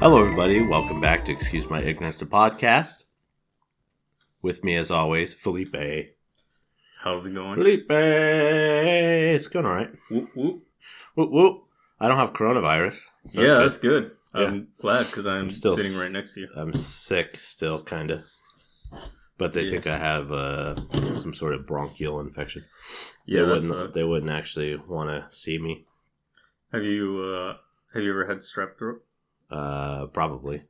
Hello, everybody. Welcome back to Excuse My Ignorance, the podcast. With me, as always, Felipe. How's it going? Felipe, it's going all right. Whoop, whoop. Whoop whoop. I don't have coronavirus. so yeah, that's that's good. Yeah. I'm glad because I'm, I'm still sitting right next to you. I'm sick still, kind of. But they Yeah. think I have uh, some sort of bronchial infection. Yeah, they wouldn't. They wouldn't actually want to see me. Have you uh have you ever had strep throat? Uh, probably.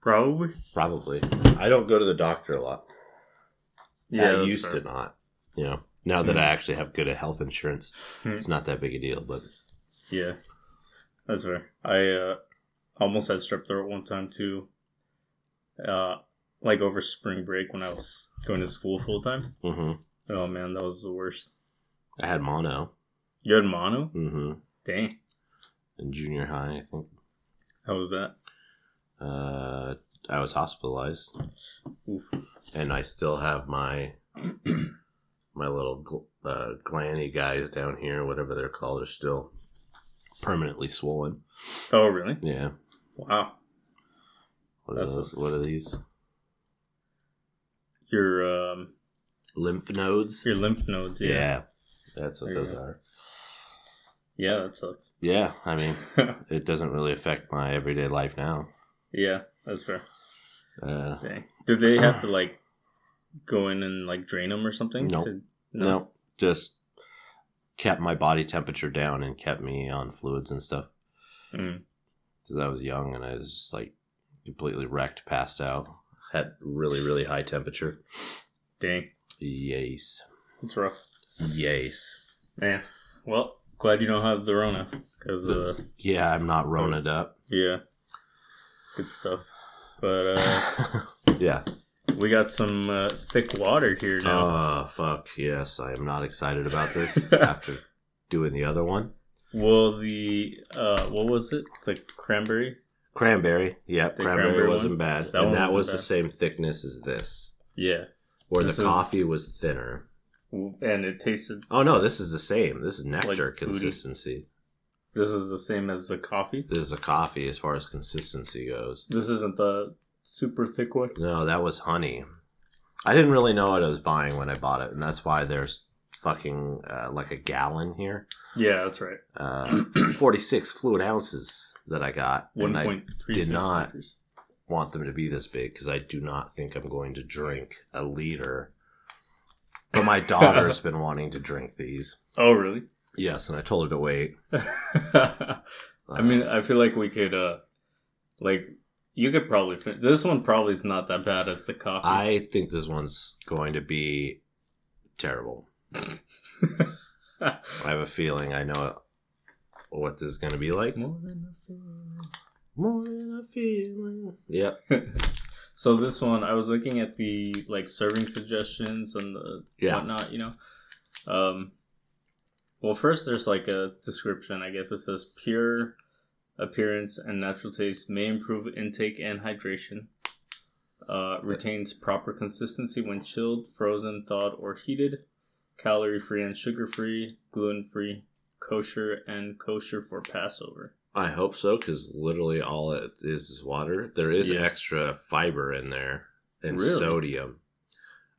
Probably. Probably. I don't go to the doctor a lot. Yeah, I used fair. to not. You know, now that Hmm. I actually have good health insurance, Hmm. it's not that big a deal. But Yeah, that's fair. I uh almost had strep throat one time too. Uh, like over spring break when I was going to school full time. hmm Oh man, that was the worst. I had mono. You had mono? Mm-hmm. Dang, In junior high, I think. How was that? Uh, I was hospitalized, Oof. and I still have my my little gl- uh, glanny guys down here, whatever they're called, are still permanently swollen. Oh really? Yeah. Wow. What are those? What are these? Your um Lymph nodes. your lymph nodes. Yeah. Yeah. That's what There you those go. are. Yeah, that sucks. Yeah, I mean, it doesn't really affect my everyday life now. yeah, that's fair. Uh, Dang. Did they have to like go in and like drain them or something? Nope. to- no, just kept my body temperature down and kept me on fluids and stuff. Mm. Because I was young and I was just like completely wrecked, passed out, had really, really high temperature. Dang, Yes. it's rough, Yes. man. Well, glad you don't have the Rona, because uh, Yeah, I'm not roned up. yeah, good stuff. But uh, yeah. we got some uh, thick water here now. Oh, fuck. Yes, I am not excited about this after doing the other one. well, the uh, what was it? The cranberry. Cranberry. Yep, The cranberry, cranberry wasn't one? bad. That and that was the same thickness as this. Yeah, Where This the is- coffee was thinner. And it tasted. Oh no, this is the same. This is nectar Like consistency. This is the same as the coffee. This is a coffee as far as consistency goes. This isn't the super thick one. No, that was honey. I didn't really know what I was buying when I bought it, and that's why there's fucking uh, like a gallon here. Yeah, that's right. Uh, 46 fluid ounces that I got. One and I did not. want them to be this big because I do not think I'm going to drink a liter. But my daughter's been wanting to drink these. Oh, really? Yes, and I told her to wait. I mean, I feel like we could, uh, like, you could probably fin- this one probably is not that bad as the coffee. I think this one's going to be terrible. I have a feeling I know what this is going to be like. More than a feeling. More than a feeling. Yep. so this one, I was looking at the like serving suggestions and the Yeah. whatnot. You know, um, well, first there's like a description. I guess it says pure appearance and natural taste may improve intake and hydration. Uh, retains proper consistency when chilled, frozen, thawed, or heated. Calorie free and sugar free, gluten free, kosher, and kosher for Passover. I hope so because literally all it is is water. There is Yeah. extra fiber in there and Really? sodium.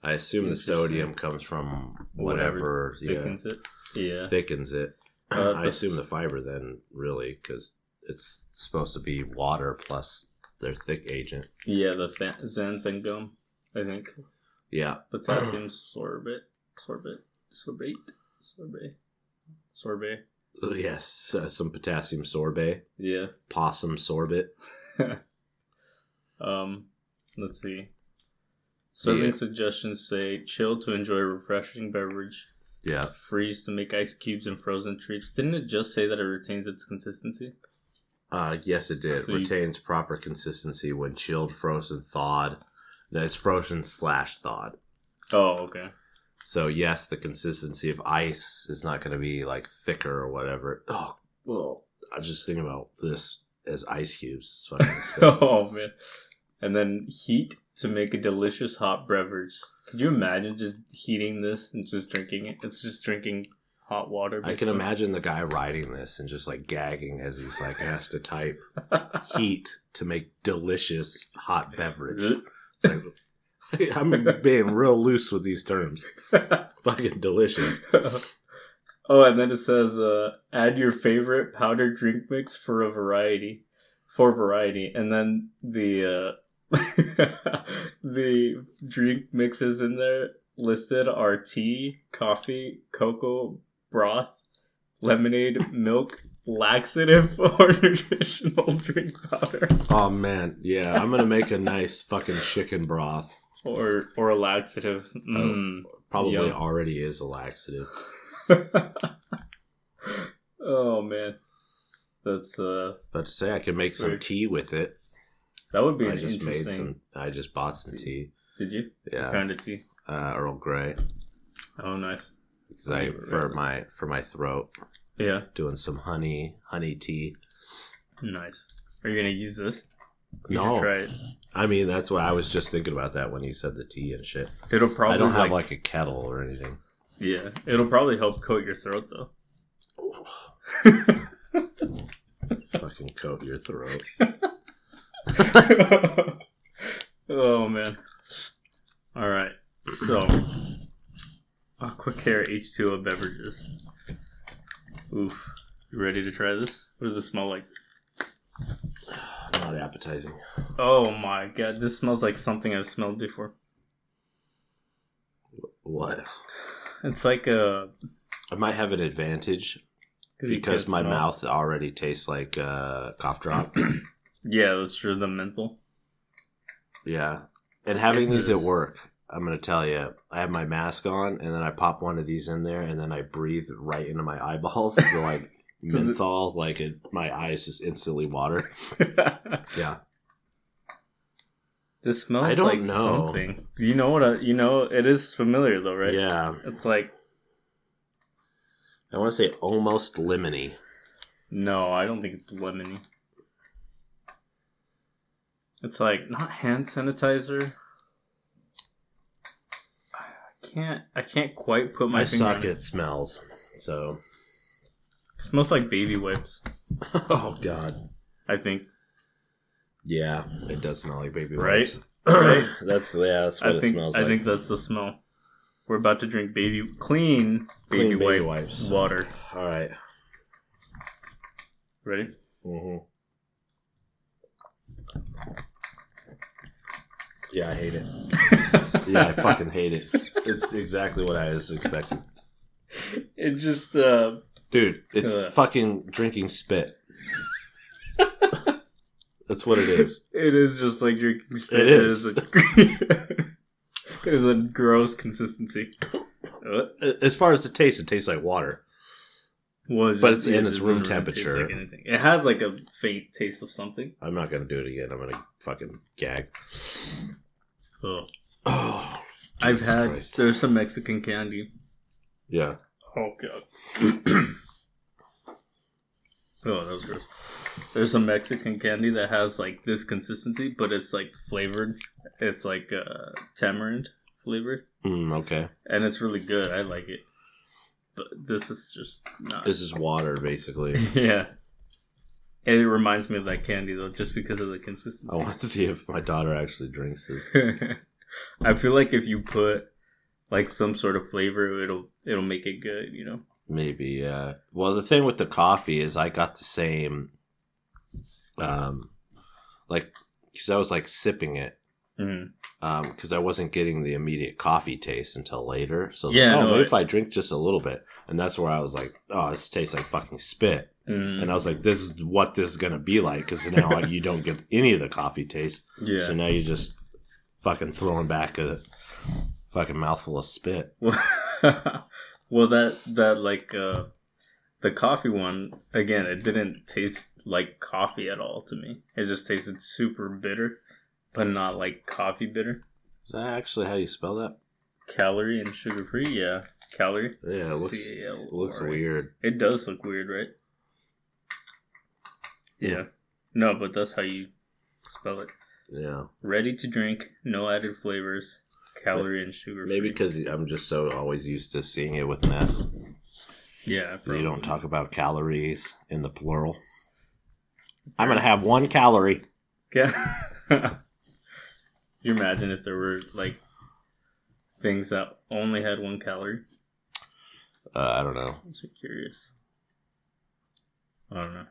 I assume the sodium comes from whatever, yeah, Thickens it. Yeah. thickens it. Uh, I assume the fiber then really because it's supposed to be water plus their thick agent. Yeah, the th- xanthan I think. Yeah, Potassium sorbate. Sorbate. Sorbate. Sorbate. Sorbet. Yes, uh, some potassium sorbet, Yeah. possum sorbet. um, let's see. Serving Yeah. suggestions say chill to enjoy a refreshing beverage, Yeah, freeze to make ice cubes and frozen treats. Didn't it just say that it retains its consistency? uh, yes, it did. So you- Retains proper consistency when chilled, frozen, thawed. No, it's frozen slash thawed. Oh, okay. So yes, the consistency of ice is not going to be like thicker or whatever. Oh, well, I was just thinking about this as ice cubes. Oh man. And then heat to make a delicious hot beverage. Could you imagine just heating this and just drinking it? It's just drinking hot water. I can imagine the guy writing this and just like gagging as he's like has to type heat to make delicious hot beverage. It's like, I'm being real loose with these terms. Fucking delicious. oh, and then it says, uh, add your favorite powdered drink mix for a variety, for variety, and then the uh, the drink mixes in there listed are tea, coffee, cocoa, broth, lemonade, milk, laxative, or nutritional drink powder, Oh man, yeah, I'm gonna make a nice fucking chicken broth. Or or a laxative. Mm. Probably Yum. already is a laxative. oh man, that's uh, But to say I could make some tea with it. that would be I just made some. I just bought some tea. Did you Yeah, kind of tea? uh, Earl Grey Oh, nice. because I for my for my throat Yeah, doing some honey honey tea. nice. Are you gonna use this? You No. try it. I mean, that's why I was just thinking about that when you said the tea and shit. It'll probably I don't have like, like a kettle or anything. yeah. It'll probably help coat your throat though. Fucking coat your throat. oh man. All right. So, Aqua Care H2O beverages. Oof. You ready to try this? What does it smell like? Not appetizing. Oh my god, this smells like something I've smelled before. What? It's like a I might have an advantage because my smell. mouth already tastes like uh, cough drop. Yeah, that's true. The menthol. yeah, and having these at work, I'm gonna tell you, I have my mask on, and then I pop one of these in there, and then I breathe right into my eyeballs. So like Does it- menthol, like it, my eyes just instantly water. Yeah, this smells I don't like know. something. You know what? I, you know it is familiar though, right? yeah. It's like I want to say almost lemony. no, I don't think it's lemony. It's like not hand sanitizer. I can't. I can't quite put my I finger suck on it. at smells, so It smells like baby wipes. oh god, I think. yeah, it does smell like baby Right? wipes. Right? that's yeah, that's what I it think. smells I like. think that's the smell. We're about to drink baby clean baby, Clean baby wipe wipes. water. All right. Ready? Mm-hmm. Yeah, I hate it. Yeah, I fucking hate it. It's exactly what I was expecting. it just uh Dude, it's Ugh. fucking drinking spit. That's what it is. it is just like drinking spit. It is. It is a, it is a gross consistency. Uh, As far as the taste, it tastes like water. well, it But just- it's in it its room temperature. like anything. It has like a faint taste of something. I'm not gonna do it again. I'm gonna fucking gag. Oh. Oh, I've had Christ. there's some Mexican candy. yeah. Oh god. oh, that was gross. There's some Mexican candy that has like this consistency, but it's like flavored. It's like uh, tamarind flavored, Mm, okay. and it's really good. I like it. But this is just not. This is water, basically. yeah. It reminds me of that candy though, just because of the consistency. I want to see if my daughter actually drinks this. I feel like if you put like some sort of flavor, it'll it'll make it good. You know. Maybe, yeah. Well, the thing with the coffee is I got the same, um, like, because I was like sipping it, Mhm. um, because I wasn't getting the immediate coffee taste until later. So, Yeah, yeah, oh, no, maybe I- if I drink just a little bit, and that's where I was like, oh, this tastes like fucking spit, Mm. and I was like, this is what this is gonna be like, because now you don't get any of the coffee taste, Yeah. so now you're just fucking throwing back a fucking mouthful of spit. well, that that like uh, the coffee one again. It didn't taste like coffee at all to me. It just tasted super bitter, but not like coffee bitter. Is that actually how you spell that? Calorie and sugar free, yeah. Calorie. Yeah, it looks looks weird. It does look weird, right? Yeah. No, but that's how you spell it. Yeah. Ready to drink, no added flavors, calorie and sugar. Maybe because I'm just so always used to seeing it with an S. Yeah, You don't talk about calories in the plural. I'm gonna have one calorie. Yeah. you imagine if there were like things that only had one calorie? Uh, I don't know. I'm so curious. I don't know.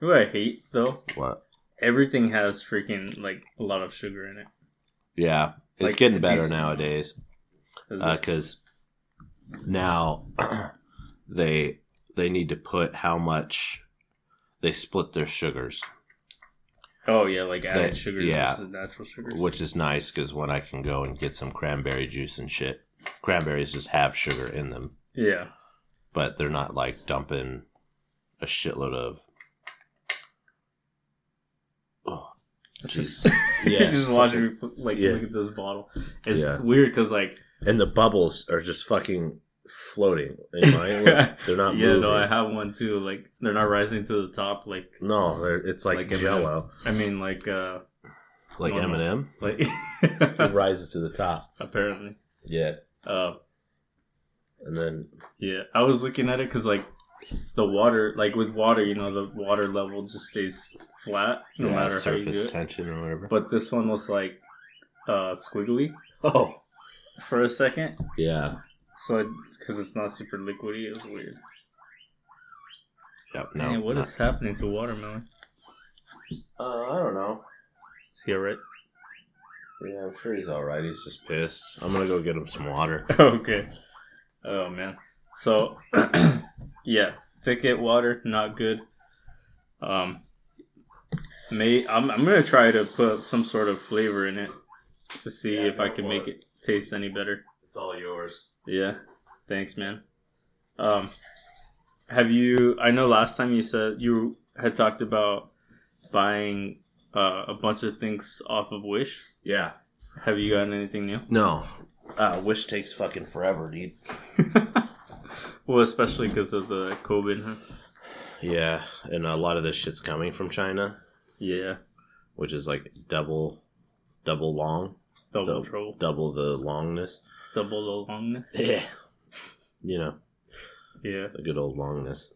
You know what I hate though? What? Everything has freaking like a lot of sugar in it. Yeah, it's Like, getting better nowadays because uh, now they they need to put how much they split their sugars, oh yeah, like added that- sugar yeah. versus natural sugar. which is nice because when I can go and get some cranberry juice and shit, cranberries just have sugar in them, Yeah. but they're not like dumping a shitload of. Oh, Just, Yeah, just watching me like Yeah. look at this bottle. It's Yeah. weird because like and the bubbles are just fucking floating. in. Look, they're not moving. yeah, moving. no, I have one too. Like they're not rising to the top. Like No, they're, it's like, Like. Jello, I mean, like uh, like. Eminem. like It rises to the top. apparently. Yeah, Uh, and then yeah, I was looking at it because like the water, like with water, you know, the water level just stays flat no yeah, matter how you do surface it. tension or whatever. But this one was like uh squiggly oh, for a second, yeah, so because it's not super liquidy, it was weird. yep. No, Man, what not- is happening to watermelon? Uh, I don't know. Is he alright? Yeah, I'm sure he's all right. He's just pissed. I'm gonna go get him some water. okay. Oh man. So yeah, thicket water not good. Um may I'm I'm going to try to put some sort of flavor in it to see Yeah, if I can make it. it taste any better. It's all yours. Yeah. Thanks, man. Um have you I know last time you said you had talked about buying uh, a bunch of things off of Wish. Yeah. Have you gotten anything new? No. Uh, Wish takes fucking forever, dude. well, especially because of the COVID. Huh? Yeah, and a lot of this shit's coming from China, Yeah, which is like double, double long, double Dou- trouble, double the longness. double the longness. Yeah. You know, Yeah. the good old longness.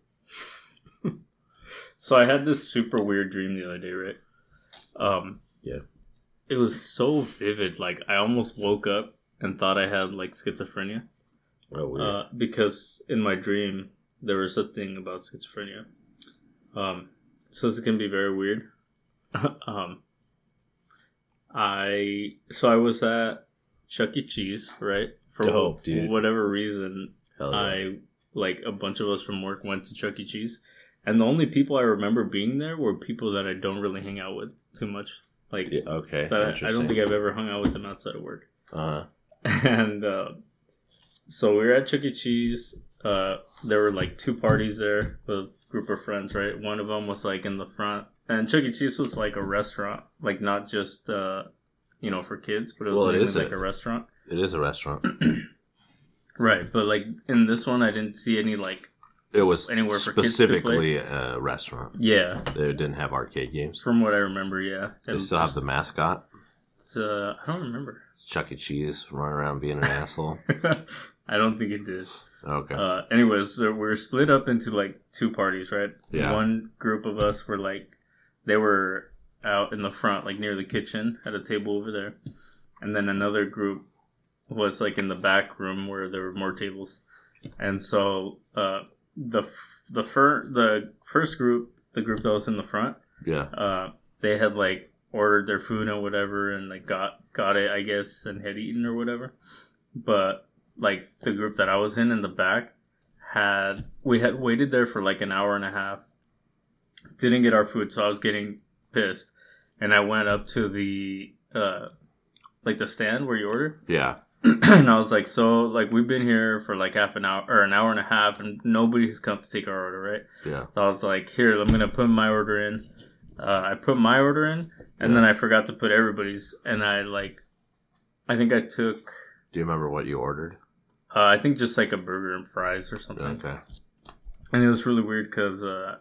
So I had this super weird dream the other day, right? Um, Yeah. It was so vivid, like I almost woke up and thought I had like schizophrenia. Oh. Uh, because in my dream there was a thing about schizophrenia. Um, so this can be very weird. um, I so I was at Chuck E. Cheese, right? For Dope, dude. whatever reason, yeah. I like a bunch of us from work went to Chuck E. Cheese, and the only people I remember being there were people that I don't really hang out with too much. Like Yeah, okay. that I- I don't think I've ever hung out with them outside of work Uh, and uh, so we were at Chuck E. Cheese. Uh, there were like two parties there with a group of friends, right? One of them was like in the front, and Chuck E. Cheese was like a restaurant, like not just uh, you know for kids, but it was Well, it is like a- a restaurant, it is a restaurant. right? But like in this one, I didn't see any like It was Anywhere for kids to play? specifically a restaurant. yeah. They didn't have arcade games. From what I remember, yeah. They still have the mascot. just, uh, I don't remember. Chuck E. Cheese running around being an asshole. I don't think it did. Okay. Uh, anyways, so we're split up into like two parties, right? Yeah. One group of us were like, they were out in the front, like near the kitchen, at a table over there, and then another group was like in the back room where there were more tables, and so uh, the the fir- the first group, the group that was in the front, yeah. uh, they had like ordered their food and whatever, and like got got it, I guess, and had eaten or whatever. But like the group that I was in in the back had we had waited there for like an hour and a half, didn't get our food, so I was getting pissed, and I went up to the uh, like the stand where you order, Yeah. and I was like, so like we've been here for like half an hour or an hour and a half, and nobody's come to take our order, right? Yeah. So I was like, here, I'm gonna put my order in. Uh, I put my order in, and then I forgot to put everybody's, and I like, I think I took, Do you remember what you ordered? uh, I think just like a burger and fries or something, Okay. and it was really weird because, uh,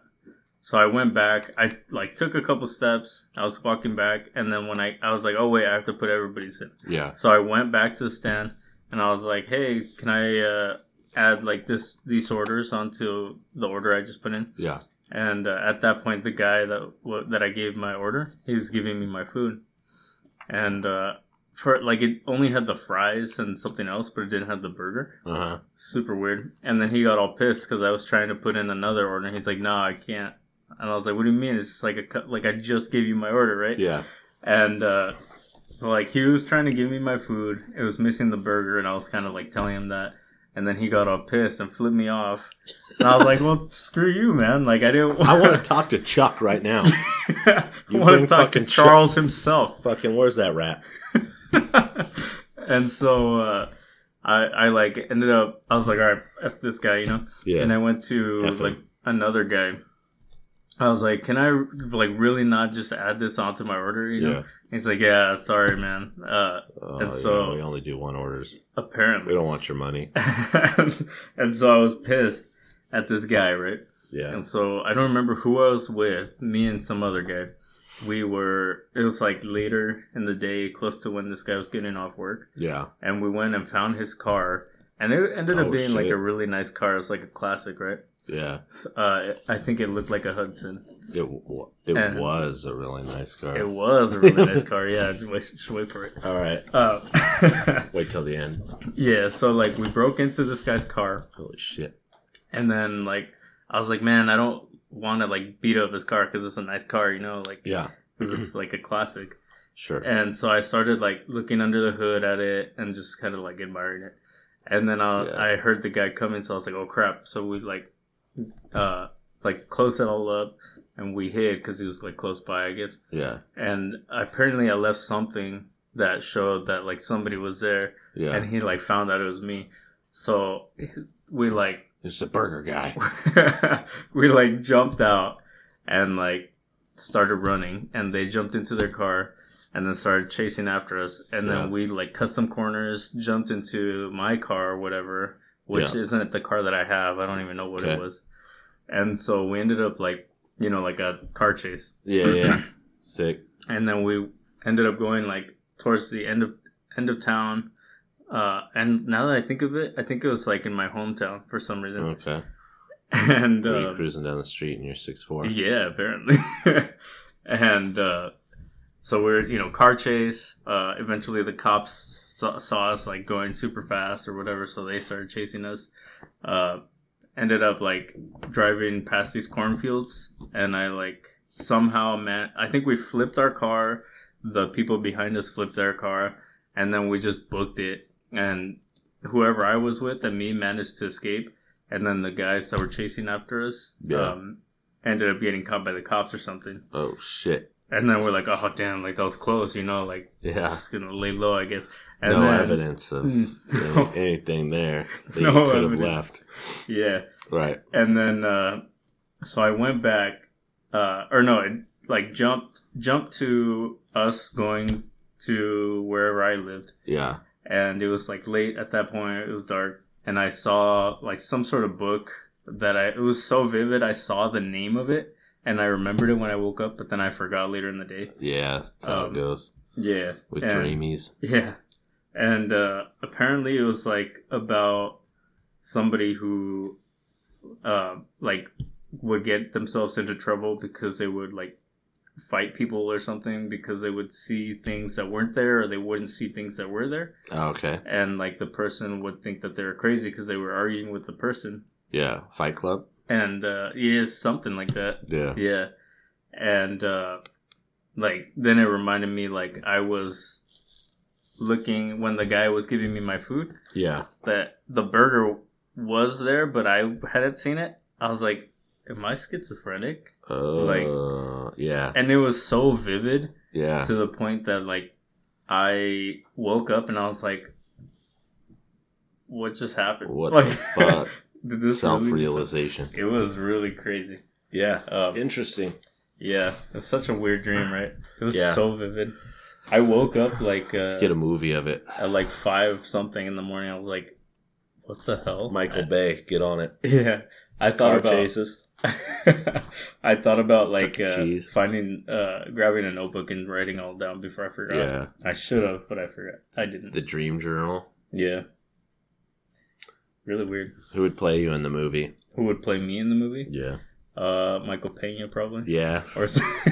so I went back, I like took a couple steps, I was walking back, and then when I, I was like, oh wait, I have to put everybody's in. Yeah. So I went back to the stand, and I was like, hey, can I, uh, add like this these orders onto the order I just put in. Yeah. And uh, at that point, the guy that that I gave my order, he was giving me my food, and uh, for like it only had the fries and something else, but it didn't have the burger. Uh huh. Super weird. And then he got all pissed because I was trying to put in another order. And he's like, "No, I can't." And I was like, "What do you mean? It's just like a cut. Like I just gave you my order, right?" Yeah. And uh, so like he was trying to give me my food. It was missing the burger, and I was kind of like telling him that. And then he got all pissed and flipped me off. And I was like, "Well, screw you, man! Like I didn't. I want to talk to Chuck right now. I You want to talk to Charles himself." Fucking, where's that rat? and so uh, I I like ended up. I was like, "All right, f this guy," you know. Yeah. And I went to F him. like another guy. I was like, "Can I like really not just add this onto my order?" You know. Yeah. He's like, "Yeah, sorry, man." Uh, Oh, And yeah, so- we only do one orders. Apparently, we don't want your money. and so I was pissed at this guy, right? Yeah. And so I don't remember who I was with. Me and some other guy. We were. It was like later in the day, close to when this guy was getting off work, Yeah. and we went and found his car. And it ended up Oh, being like a really nice car. It was like a classic, right? Yeah. Uh, I think it looked like a Hudson. It w- it And- was a really nice car. It was a really nice car. Yeah, just wait, just wait for it. All right. Uh, Wait till the end. yeah, so like we broke into this guy's car, Holy shit. and then like I was like, man, I don't want to like beat up his car because it's a nice car, you know, like Yeah. 'cause it's like a classic. Sure. And so I started like looking under the hood at it and just kind of like admiring it. And then I, Yeah. I heard the guy coming, so I was like, oh crap! So we like, uh, like close it all up, and we hid because he was like close by, I guess. Yeah. And apparently, I left something that showed that like somebody was there, Yeah. and he like found out it was me. So we like it's the burger guy. we like jumped out and like started running and they jumped into their car and then started chasing after us and Yeah. then we like cut some corners jumped into my car or whatever which Yeah. isn't the car that i have i don't even know what Okay. it was and so we ended up like you know like a car chase Yeah. Yeah. Sick. and then we ended up going like towards the end of end of town uh and now that i think of it i think it was like in my hometown for some reason Okay. and Were you uh, cruising down the street and you're six four? yeah, apparently. and uh, so we're, you know, car chase. Uh, eventually, the cops saw, saw us like going super fast or whatever, so they started chasing us. Uh, ended up like driving past these cornfields, and I like somehow man, I think we flipped our car. The people behind us flipped their car, and then we just booked it. And whoever I was with and me managed to escape. And then the guys that were chasing after us, Yeah. um, ended up getting caught by the cops or something. Oh shit. And then we're like, oh damn, like that was close, you know, like Yeah. just gonna lay low, I guess. And no then- evidence of No. anything there that No could have evidence. left. Yeah. Right. And then, uh, so I went back, uh, or no, it like jumped, jumped to us going to wherever I lived. Yeah. And it was like late at that point. It was dark. And I saw like some sort of book that I, it was so vivid. I saw the name of it and I remembered it when I woke up, but then I forgot later in the day. Yeah. That's how Um, it goes Yeah. with and- dreamies. Yeah. And uh, apparently it was like about somebody who uh, like would get themselves into trouble because they would like fight people or something because they would see things that weren't there or they wouldn't see things that were there Oh, okay. and like the person would think that they were crazy because they were arguing with the person Yeah. Fight Club. and uh yeah something like that Yeah. yeah. And uh like then it reminded me like I was looking when the guy was giving me my food Yeah. that the burger was there but I hadn't seen it. I was like, Am I schizophrenic? Uh, yeah. And it was so vivid Yeah. to the point that like I woke up and I was like what just happened? What like, the fuck? did this Self really just- realization. It was really crazy. Yeah. Um, Interesting. Yeah, it's such a weird dream, right? It was Yeah. so vivid. I woke up like Let's uh, get a movie of it. at like five something in the morning. I was like, "What the hell?" Michael I- Bay, get on it. yeah, I Car thought about. chases. I thought about like uh, finding, uh, grabbing a notebook and writing all down before I forgot. Yeah. I should have, but I forgot. I didn't. The Dream Journal. yeah, Really weird. Who would play you in the movie? Who would play me in the movie? Yeah. Uh, Michael Pena probably. Yeah. Or some,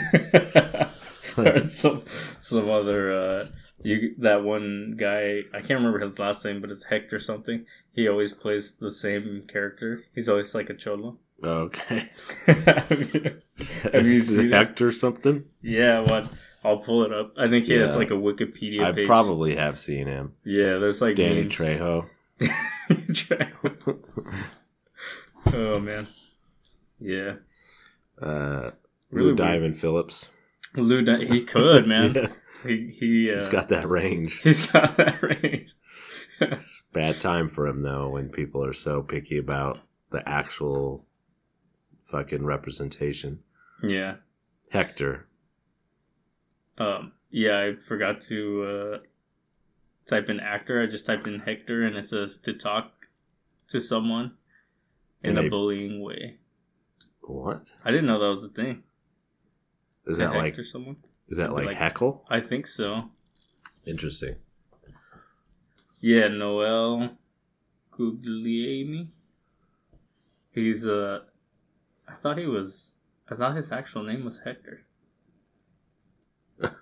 or some some other uh you that one guy I can't remember his last name, but it's Hector something. He always plays the same character. He's always like a cholo. Okay. Have you seen it? Hector something? yeah, what? I'll pull it up. I think he has Yeah. like a Wikipedia I page. probably have seen him. yeah. There's like Danny. Trejo. oh man. Yeah. Uh, Really Lou weird. Diamond Phillips. Lou, Di- he could man. Yeah, He he. Uh, he's got that range. he's got that range. It's bad time for him though when people are so picky about the actual fucking representation. yeah. Hector. Um. Yeah, I forgot to uh, type in actor. I just typed in Hector, and it says to talk to someone in In a a- bullying way. What I didn't know that was a thing. is To that like? Someone? Is that like, like- heckle? I think so. Interesting. Yeah, Noel Guglielmi. He's uh I thought he was I thought his actual name was Hector.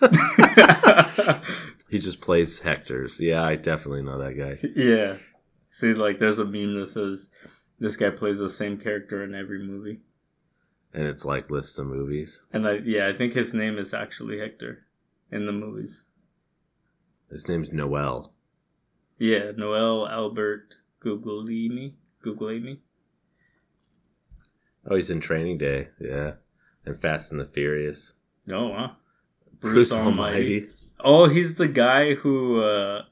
He just plays Hector's. Yeah, I definitely know that guy. yeah. See like there's a meme that says this guy plays the same character in every movie. And it's like lists of movies. And I yeah, I think his name is actually Hector in the movies. His name's Noel. Yeah, Noel Albert Guglielmi. Guglielmi. Oh, he's in Training Day. Yeah, and Fast and the Furious. No, huh? Bruce, Almighty, Oh, he's the guy who uh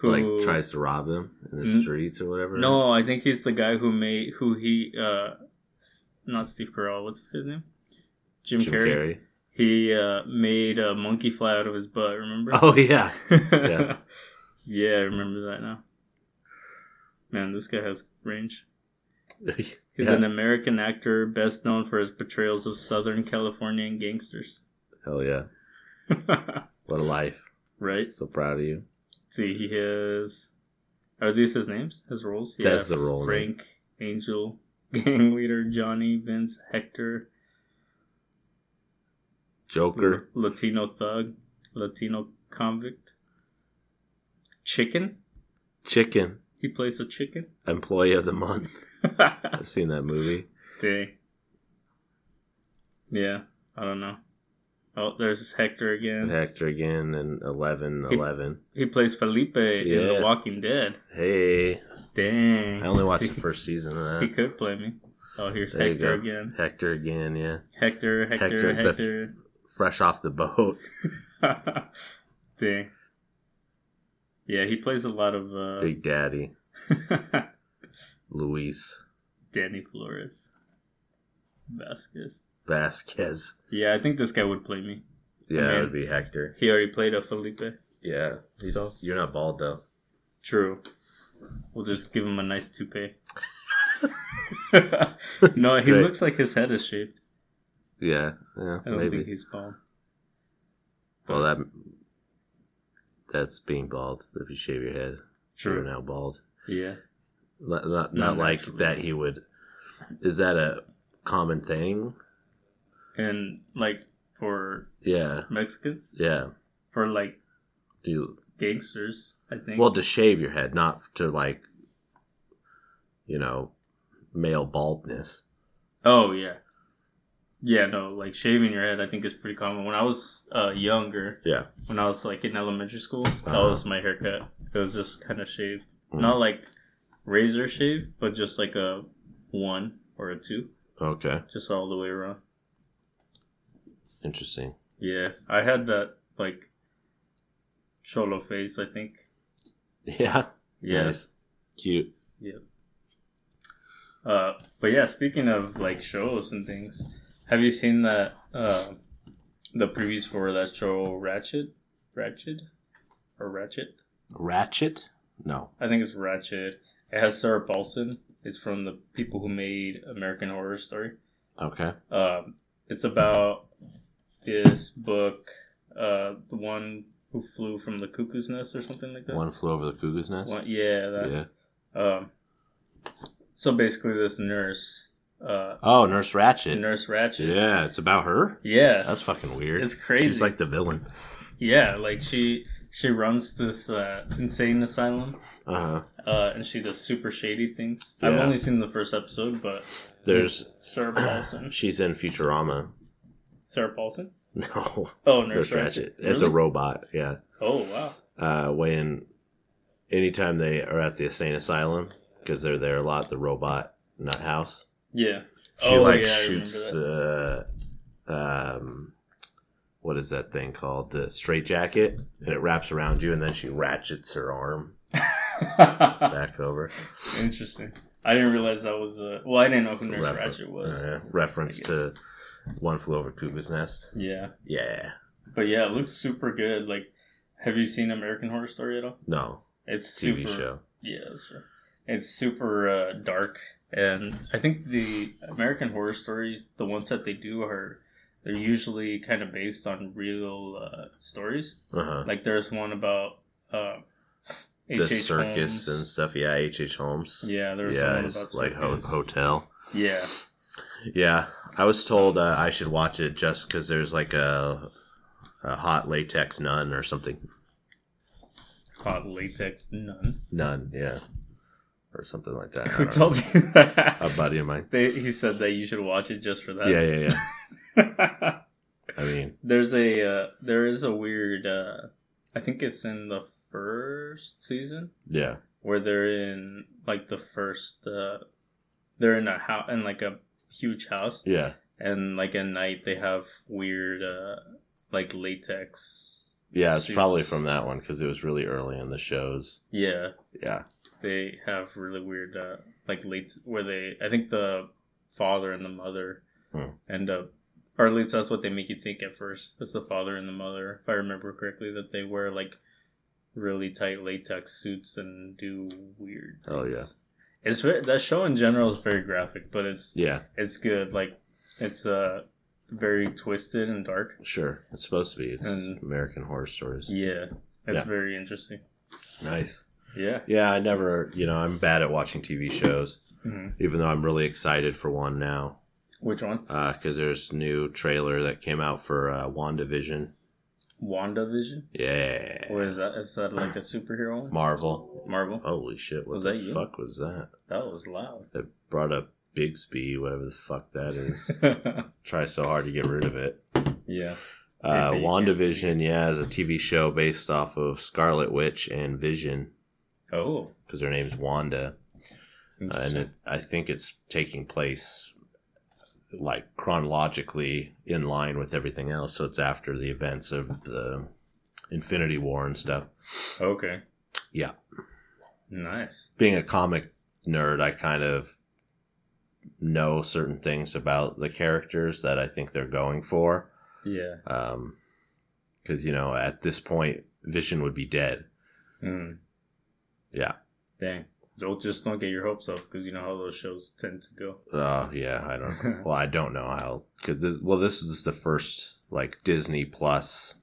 who like tries to rob him in the Mm. streets or whatever. No, I think he's the guy who made who he uh not Steve Carell, what's his name? Jim, Jim Carrey. Carrey. He uh made a monkey fly out of his butt, remember? Oh yeah, yeah. yeah, I remember that now. Man, this guy has range. He's Yeah. an American actor best known for his portrayals of Southern Californian gangsters. hell yeah. What a life. right? So proud of you. See, he has. Are these his names? His roles? Yeah. That's the role name. Frank, Angel, gang leader, Johnny, Vince, Hector, Joker. Latino thug, Latino convict, chicken. Chicken. He plays a chicken. Employee of the month. I've seen that movie. Dang. Yeah, I don't know. Oh, there's Hector again. Hector again and 11 11. He plays Felipe in The Walking Dead. Hey, Dang. I only watched See, the first season of that. He could play me. Oh, here's There Hector again. Hector again, yeah. Hector, Hector, Hector, Hector. f- fresh off the boat. Dang. Yeah, he plays a lot of uh, Big Daddy. Luis Danny Flores. Vasquez. Vasquez. Yeah, I think this guy would play me. Yeah, Man. it would be Hector. He already played a Felipe. Yeah. So- You're not bald, though. True. We'll just give him a nice toupee. no, he looks like his head is shaved. Yeah, yeah, I don't maybe. think he's bald. Well, that that's being bald. If you shave your head, you're True. now bald. Yeah. Not not, Not like that. He would. Is that a common thing? And like for Yeah, Mexicans, yeah. for like Do you, gangsters, I think. well to shave your head, not to like, you know, male baldness. Oh yeah, yeah. No, like shaving your head, I think is pretty common. When I was uh, younger, Yeah, when I was like in elementary school, that Uh-huh. was my haircut. It was just kind of shaved, Mm. not like razor shave, but just like a one or a two, okay, just all the way around. interesting. Yeah, I had that like cholo face. I think. Yeah, Yes. Nice. cute. Yep. Uh, but yeah, speaking of like shows and things, have you seen that uh, the previews for that show Ratchet, Ratchet, or Ratchet? Ratchet? No. I think it's Ratchet. It has Sarah Paulson. It's from the people who made American Horror Story. Okay. Um, it's about this book, uh, the one who flew from the cuckoo's nest or something like that. One flew over the cuckoo's nest. One- yeah, that. yeah. Um, so basically, this nurse, uh, Oh, Nurse Ratched. Nurse Ratched, Yeah, it's about her. yeah, That's fucking weird. It's crazy. She's like the villain. yeah, like she she runs this uh, insane asylum, Uh huh. uh, and she does super shady things. I've only seen the first episode, but There's Sarah Paulson. she's in Futurama. Sarah Paulson. No, Oh, Nurse Nurse, Ratchet Ratchet. as a robot. Yeah. Oh wow. Uh, when anytime they are at the insane asylum because they're there a lot, the robot nut house. Yeah. She oh, like yeah, shoots the um, what is that thing called? The straight jacket, and it wraps around you, and then she ratchets her arm back over. Interesting. I didn't realize that was a. Well, I didn't know who Nurse Refer- Ratched was. uh, reference to One Flew Over Cuckoo's Nest. Yeah, Yeah. but yeah, it looks super good. Like, have you seen American Horror Story at all? No. It's TV super, show. Yeah, that's true. It's super uh, dark, and I think the American Horror Stories, the ones that they do, are they're usually kind of based on real uh, stories. Uh huh. Like, there's one about uh, The H.H. circus Holmes. and stuff. Yeah. H. H. Holmes. Yeah, there's yeah. one about like ho- hotel. Yeah, Yeah, I was told uh, I should watch it just because there's like a, a hot latex nun or something. hot latex nun. Nun, yeah, or something like that. Who don't know. told you that? A buddy of mine. They, he said that you should watch it just for that. Yeah, yeah, yeah. I mean, There's a uh, there is a weird. Uh, I think it's in the first season yeah, where they're in like the first. Uh, they're in a house in like a huge house, yeah, and like at night they have weird uh, like latex. yeah. It's suits. probably from that one because it was really early in the shows. Yeah, Yeah, they have really weird uh, like late where they. I think the father and the mother Hmm. end up. Or at least that's what they make you think at first. It's the father and the mother, if I remember correctly, that they wear like really tight latex suits and do weird. Oh, yeah. it's very, that show in general is very graphic, but it's yeah, it's good. Like it's uh very twisted and dark. sure. It's supposed to be. It's And- American Horror Stories. Yeah, it's Yeah. very interesting. Nice. Yeah, Yeah, I never. You know, I'm bad at watching TV shows, hmm even though I'm really excited for one now. Which one? because there's new trailer that came out for uh, WandaVision. WandaVision. Yeah, What is that? Is that like a superhero one? Marvel. Marvel. Holy shit! What Was the that you? fuck was that? That was loud. That brought up Bixby, whatever the fuck that is. Try so hard to get rid of it. yeah. Uh, you WandaVision, yeah, is a TV show based off of Scarlet Witch and Vision Oh. because her name's Wanda, uh, and it, I think it's taking place like chronologically in line with everything else. So it's after the events of the Infinity War and stuff. okay. Yeah. Nice. Being a comic nerd, I kind of know certain things about the characters that I think they're going for. Yeah. Um, because you know, at this point, Vision would be dead. Mm. Yeah. Dang. Don't just don't get your hopes up because you know how those shows tend to go. Uh, yeah, I don't. well, I don't know how. Cause this, well, this is the first like Disney Plus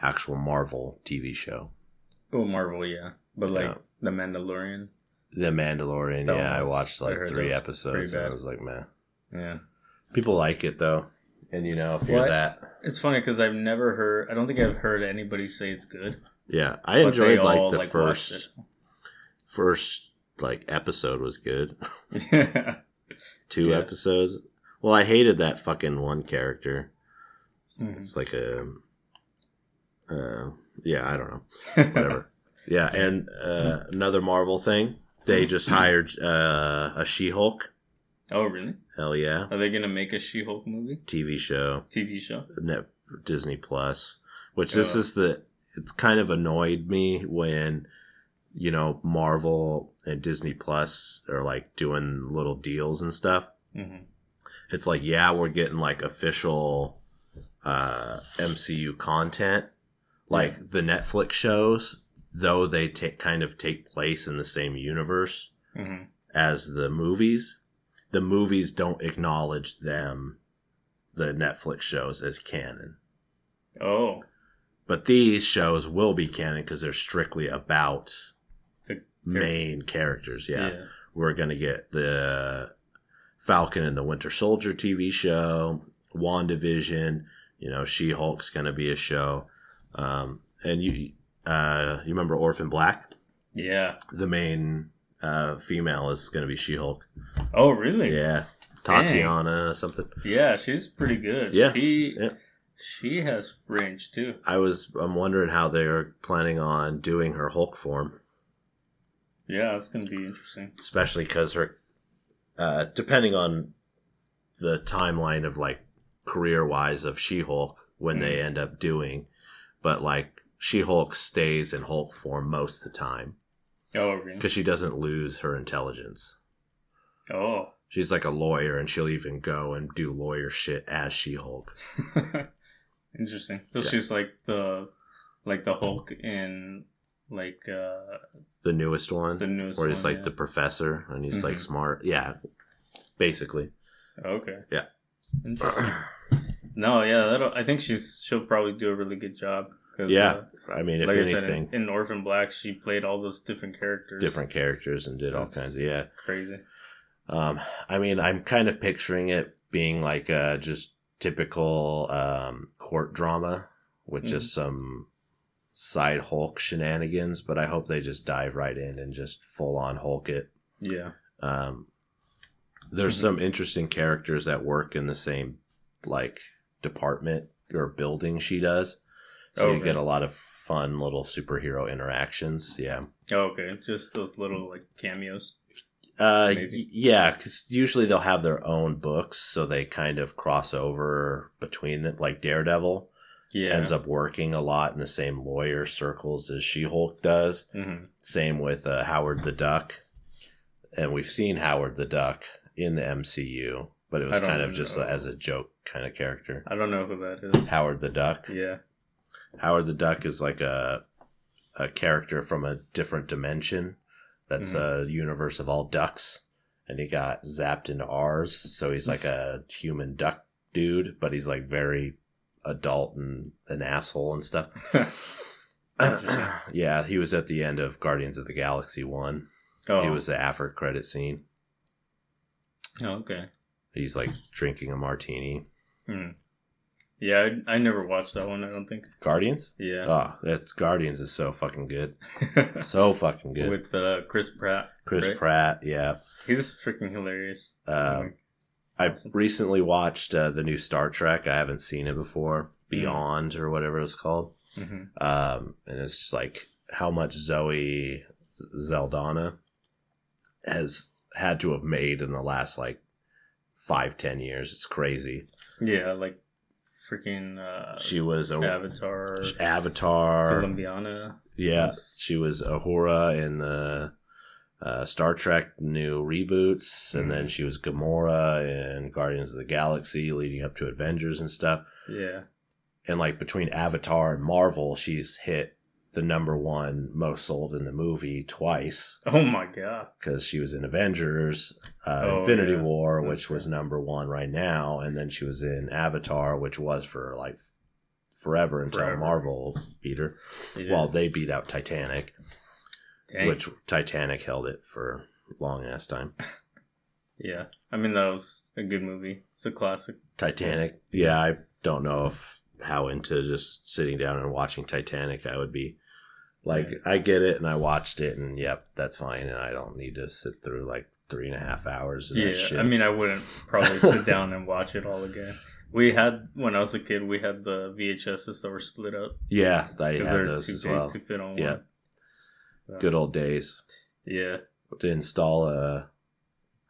actual Marvel TV show. Oh, Marvel, yeah, but like Yeah. the Mandalorian, The Mandalorian. That yeah, I watched like heard three episodes, and I was like, man, yeah. people like it though. And you know, if you're What? that, It's funny because I've never heard. I don't think I've heard anybody say it's good. yeah, I enjoyed like the watched first first like episode was good. Two Yeah. episodes. Well, I hated that fucking one character. Mhm. It's like a, uh, yeah, I don't know, whatever. yeah, and uh, another Marvel thing, they just hired uh, a She-Hulk. Oh, really? Hell yeah, Are they gonna make a She-Hulk movie, TV show, TV show? Net Disney Plus. Which this is the. It kind of annoyed me when, you know, Marvel and Disney Plus are like doing little deals and stuff. hmm it's like yeah we're getting like official uh mcu content. Like the netflix shows though they take kind of take place in the same universe hmm as the movies the movies don't acknowledge them the netflix shows as canon. Oh, but these shows will be canon because they're strictly about main characters. Yeah. We're going to get the Falcon and the Winter Soldier TV show, WandaVision, you know, She Hulk's going to be a show. Um, and you, uh, you remember Orphan Black? Yeah. The main uh, female is going to be She Hulk. Oh, really? Yeah. Tatiana, something. Yeah, she's pretty good. Yeah, She yeah. she has range too. I was, I'm wondering how they're planning on doing her Hulk form. Yeah, that's gonna be interesting. especially because her, uh, depending on the timeline of like career wise of She Hulk when they end up doing, but like She Hulk stays in Hulk form most of the time Oh, really? because she doesn't lose her intelligence. Oh. She's like a lawyer, and she'll even go and do lawyer shit as She Hulk. interesting. So Yeah. she's like the like the Hulk in like uh The newest one, the newest where he's one, like yeah. the professor and he's like Mhm. smart. Yeah, basically. Okay. Yeah. No, yeah, that'll, I think she's she'll probably do a really good job. Yeah, uh, I mean, if like I anything, said, in, in Orphan Black, she played all those different characters. different characters and did all kinds of yeah. Crazy. Um, I mean, I'm kind of picturing it being like a just typical um, court drama with Mhm. just some side Hulk shenanigans, but I hope they just dive right in and just full on Hulk it. Yeah. Um, there's Mhm. some interesting characters that work in the same like department or building she does. So Oh, you get a lot of fun little superhero interactions. Yeah. Oh, okay. Just those little like cameos. Uh, y- yeah, because usually they'll have their own books, so they kind of cross over between them. Like Daredevil Yeah. ends up working a lot in the same lawyer circles as She Hulk does. hmm Same with uh, Howard the Duck, and we've seen Howard the Duck in the MCU, but it was kind of just as a joke kind of character. I don't know who that is. Howard the Duck. Yeah. Howard the Duck is like a a character from a different dimension. That's a universe of all ducks, and he got zapped into ours. So he's like a human duck dude, but he's like very adult and an asshole and stuff. yeah, he was at the end of Guardians of the Galaxy one. oh. He was the after credit scene. Oh, okay. He's like drinking a martini. Hmm. Yeah, I, I never watched that one. I don't think. Guardians? Yeah. Oh, that Guardians is so fucking good. So fucking good. With uh, Chris Pratt. Chris right? Pratt, yeah. He's freaking hilarious. Um, I recently watched uh, the new Star Trek. I haven't seen it before, Beyond or whatever it's called. hmm Um, and it's like how much Zoe Saldana has had to have made in the last like five ten years. It's crazy. Yeah, like freaking uh, She was a Avatar, Avatar. Columbiana. Yeah, she was Uhura in the uh, Star Trek new reboots, and then Mhm. she was Gamora in Guardians of the Galaxy, leading up to Avengers and stuff. Yeah. And like between Avatar and Marvel, she's hit the number one most sold in the movie twice Oh my god. because she was in Avengers, uh, Oh, Infinity yeah. War, That's which was number one right now, and then she was in Avatar, which was for like forever until Forever. Marvel beat her. while Well, they beat out Titanic. Dang. which Titanic held it for a long ass time. Yeah. I mean, that was a good movie. It's a classic. Titanic, yeah, I don't know if how into just sitting down and watching Titanic I would be. Like, Yeah. I get it, and I watched it, and yep, that's fine, and I don't need to sit through like three and a half hours of Yeah. I mean, I wouldn't probably sit down and watch it all again. We had, when I was a kid, we had the VHSs that were split up. yeah, I had those too as well. to fit on Yeah. one. Good old days. Yeah. To install a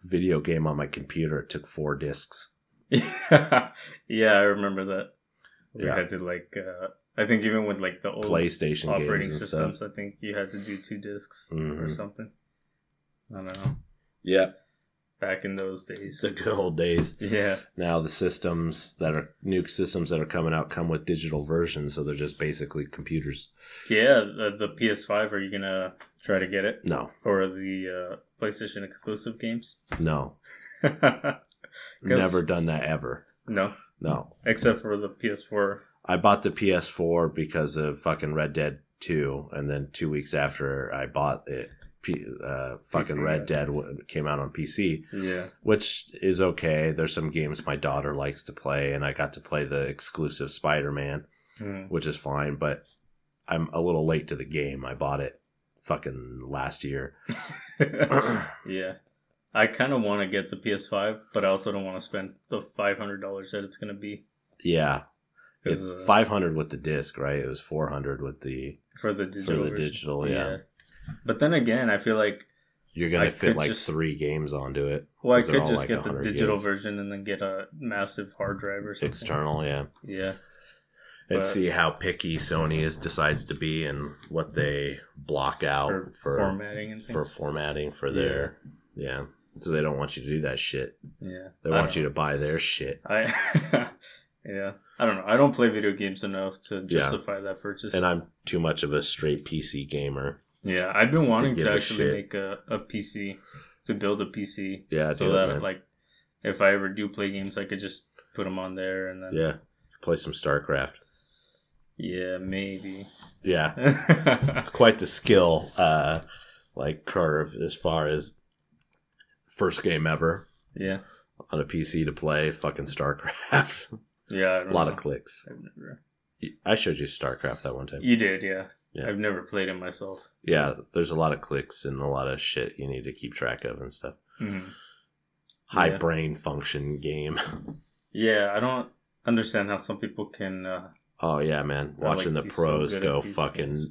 video game on my computer, it took four discs. yeah, I remember that. We Yeah. had to like, uh, I think even with like the old PlayStation operating games systems, stuff. I think you had to do two discs or Mhm. something. I don't know. Yeah, Back in those days. the good old days. Yeah. now the systems that are new systems that are coming out come with digital versions so they're just basically computers Yeah, the, the PS5, are you going to try to get it? no Or the uh, PlayStation exclusive games? no never done that ever no No. Except for the PS4. i bought the ps4 because of fucking red dead 2 and then two weeks after i bought it uh, fucking PC, Red yeah. Dead came out on PC, Yeah. which is okay. There's some games my daughter likes to play, and I got to play the exclusive Spider Man, Mm. which is fine. But I'm a little late to the game. I bought it fucking last year. yeah. I kind of want to get the PS5, but I also don't want to spend the five hundred dollars that it's gonna be Yeah. it's uh, 500 500 with the disc, right? It was 400 with the. for the digital. the version. digital, yeah. But then again, I feel like You're gonna I fit like just- three games onto it. well, I could just like get the digital gigs. version and then get a massive hard drive or something. External, yeah. Yeah. and But- see how picky Sony is decides to be and what they block out For, for formatting and things. for formatting for their yeah. So they don't want you to do that shit. yeah. They want you to buy their shit. I yeah. I don't know. I don't play video games enough to Yeah. justify that purchase. And I'm too much of a straight PC gamer. Yeah, I've been wanting give to actually shit. make a, a PC to build a PC Yeah, so that like if I ever do play games, I could just put them on there and then yeah, play some StarCraft. yeah maybe. Yeah, it's quite the skill, uh, like curve as far as first game ever yeah, on a PC to play fucking StarCraft. yeah. I a lot know. of clicks. I've never. I showed you StarCraft that one time. You did, yeah. Yeah. I've never played it myself. Yeah, there's a lot of clicks and a lot of shit you need to keep track of and stuff. Mhm. High Yeah. brain function game. Yeah, I don't understand how some people can. Uh, Oh yeah, man! Or, like, Watching the be so pros go fucking games.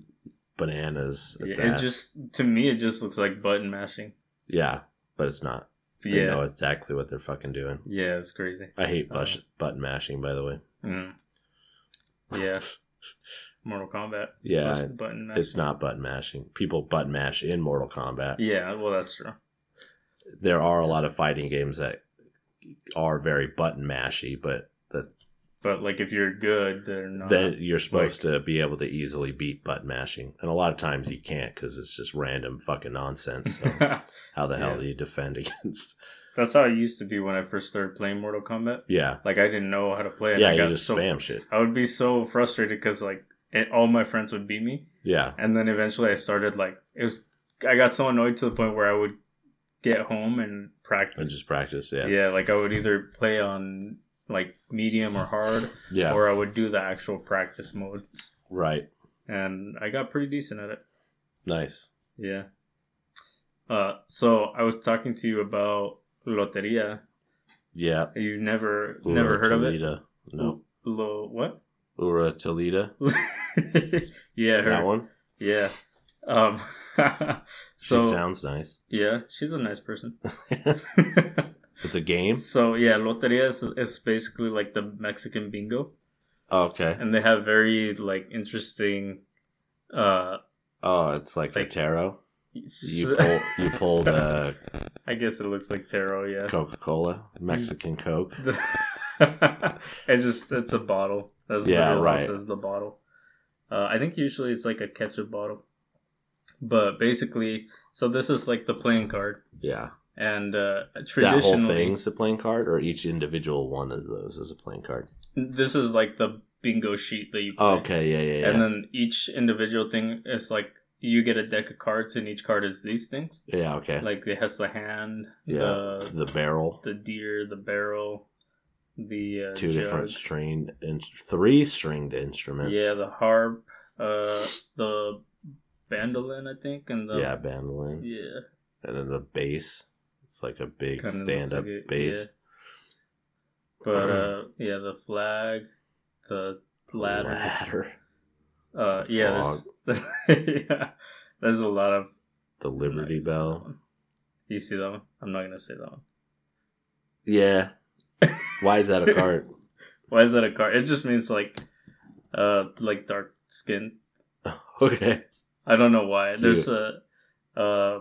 bananas. At yeah, that. it just to me, it just looks like button mashing. yeah, but it's not. They Yeah, know exactly what they're fucking doing. yeah, it's crazy. I hate bush, button mashing, by the way. Mhm. Yeah, Mortal Kombat. is Yeah, supposed to be button mashing. It's not button mashing. People button mash in Mortal Kombat. Yeah, well, that's true. There are a lot of fighting games that are very button mashy, but that But like, if you're good, they're not. then you're supposed to be able to easily beat button mashing, and a lot of times you can't because it's just random fucking nonsense. So how the hell Yeah. do you defend against? That's how it used to be when I first started playing Mortal Kombat. Yeah, Like, I didn't know how to play it. yeah, I you got just so, spam shit. I would be so frustrated because like it, all my friends would beat me, Yeah, and then eventually I started like it was. I got so annoyed to the point where I would get home and practice. and just practice. Yeah, yeah. like I would either play on like medium or hard, yeah, or I would do the actual practice modes, right. and I got pretty decent at it. Nice. Yeah. Uh, so I was talking to you about loteria. Yeah, You never Ura never heard of it? Toledo. No, Lo what? Ura Toledo. yeah, her. That one. Yeah. Um. She so sounds nice. yeah, she's a nice person. it's a game. so yeah, loteria is, is basically like the Mexican bingo, Oh, okay. and they have very like interesting. Uh, Oh, it's like, a Like- tarot. You pull. You pull the I guess it looks like tarot. Yeah. Coca Cola, Mexican Coke. it's just it's a bottle. That's Yeah, right. Says the bottle. Uh, I think usually it's like a ketchup bottle, but basically, so this is like the playing card, Yeah. and uh, That whole traditionally, thing's a playing card, or each individual one of those is a playing card. this is like the bingo sheet that you play. Okay. Yeah. Yeah. Yeah. and then each individual thing is like you get a deck of cards, and each card is these things. yeah. Okay. Like it has the hand, Yeah, the the barrel. the deer, the barrel, the uh, Two different jug. stringed, in, three stringed instruments. Yeah, the harp, uh, the bandolin, I think, and the yeah, bandolin, yeah, and then the bass. It's like a big Kinda stand-up like it, bass. yeah. But uh, yeah, the flag, the ladder, Ladder. uh, yeah, there's yeah, there's a lot of The Liberty I'm not gonna say that Bell. You see that one? I'm not gonna say that one. Yeah. Why is that a card? Why is that a card? It just means like, uh, like dark skin. okay. I don't know why. Cute. There's a, uh,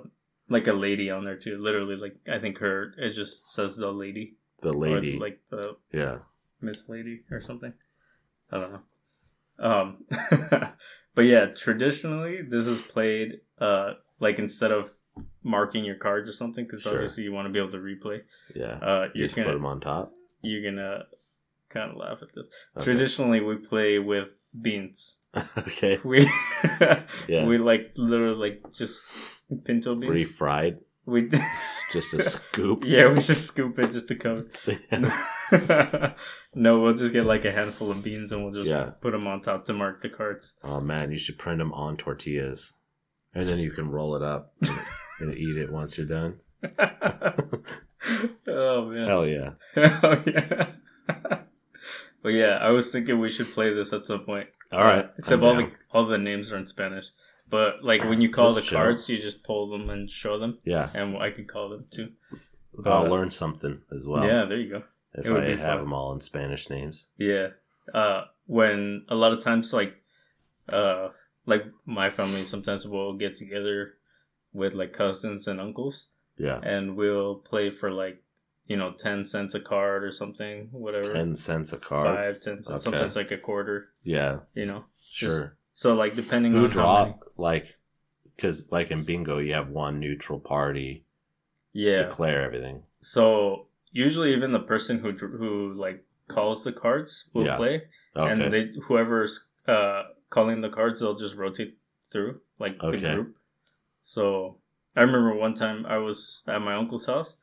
like a lady on there too. Literally, like I think her. It just says the lady. The lady. like the yeah. Miss Lady or something. I don't know. Um, but yeah, traditionally this is played uh like instead of marking your cards or something because Sure. obviously you want to be able to replay. Yeah. Uh, You you're just put gonna put them on top. you're gonna kind of laugh at this. Okay. Traditionally, we play with beans. okay. We Yeah. we like literally like just pinto beans. Refried. We Just a scoop. yeah, we just scoop it just to cover. no, we'll just get like a handful of beans and we'll just Yeah. put them on top to mark the cards. oh man, you should print them on tortillas, and then you can roll it up and, eat it once you're done. oh man. Hell yeah. oh yeah. but yeah, I was thinking we should play this at some point. All right. Except I'm all down. the all the names are in Spanish. But like when you call Let's the cards, you just pull them and show them, Yeah, and I can call them too. I'll But- learn something as well. yeah, there you go. if I have fun. them all in Spanish names. Yeah. Uh, when a lot of times like, uh, like my family sometimes will get together with like cousins and uncles, Yeah, and we'll play for like, you know, ten cents a card or something, whatever. ten cents a card. Five, ten cents, Okay. sometimes like a quarter. Yeah, You know. sure. So like depending Who on draw many, like? Because like in bingo, you have one neutral party yeah. declare everything. So usually even the person who who like calls the cards will Yeah. play, Okay. and they whoever's uh calling the cards they'll just rotate through like the group. So I remember one time I was at my uncle's house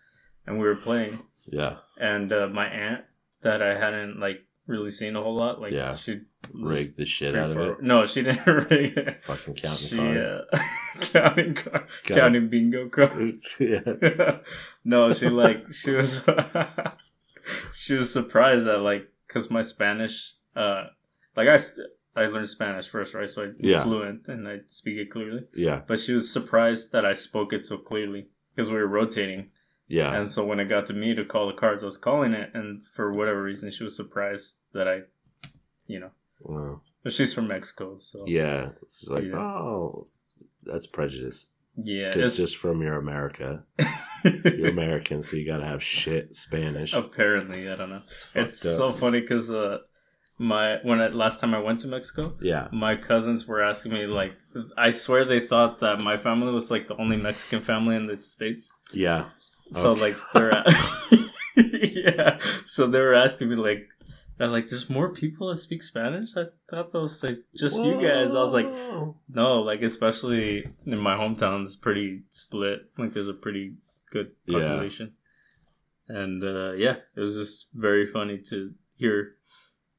and we were playing, yeah, and uh, my aunt that I hadn't like really seen a whole lot, like Yeah. she rig the shit out of it. No, she didn't rig it. Fucking counting she, cards. Uh, counting car- Got counting bingo cards. yeah. no, she like she was she was surprised that like because my Spanish, uh, like I I learned Spanish first, right? So I'm Yeah. fluent and I speak it clearly. Yeah. But she was surprised that I spoke it so clearly because we were rotating, Yeah. and so when it got to me to call the cards, I was calling it, and for whatever reason, she was surprised that I, you know, Well, but she's from Mexico, so yeah. It's like, Yeah. oh, that's prejudice. yeah, It's it's just from your America. You're American, so you gotta have shit Spanish. apparently I don't know. It's It's so funny because uh, my when I, last time I went to Mexico, yeah. my cousins were asking me like, I swear they thought that my family was like the only Mexican family in the states. Yeah. So Okay. like they're yeah. So they were asking me like, they're like, there's more people that speak Spanish. I thought that was like, just you guys. I was like, no, like especially in my hometown, it's pretty split. Like there's a pretty good Yeah. population. And uh, yeah, it was just very funny to hear.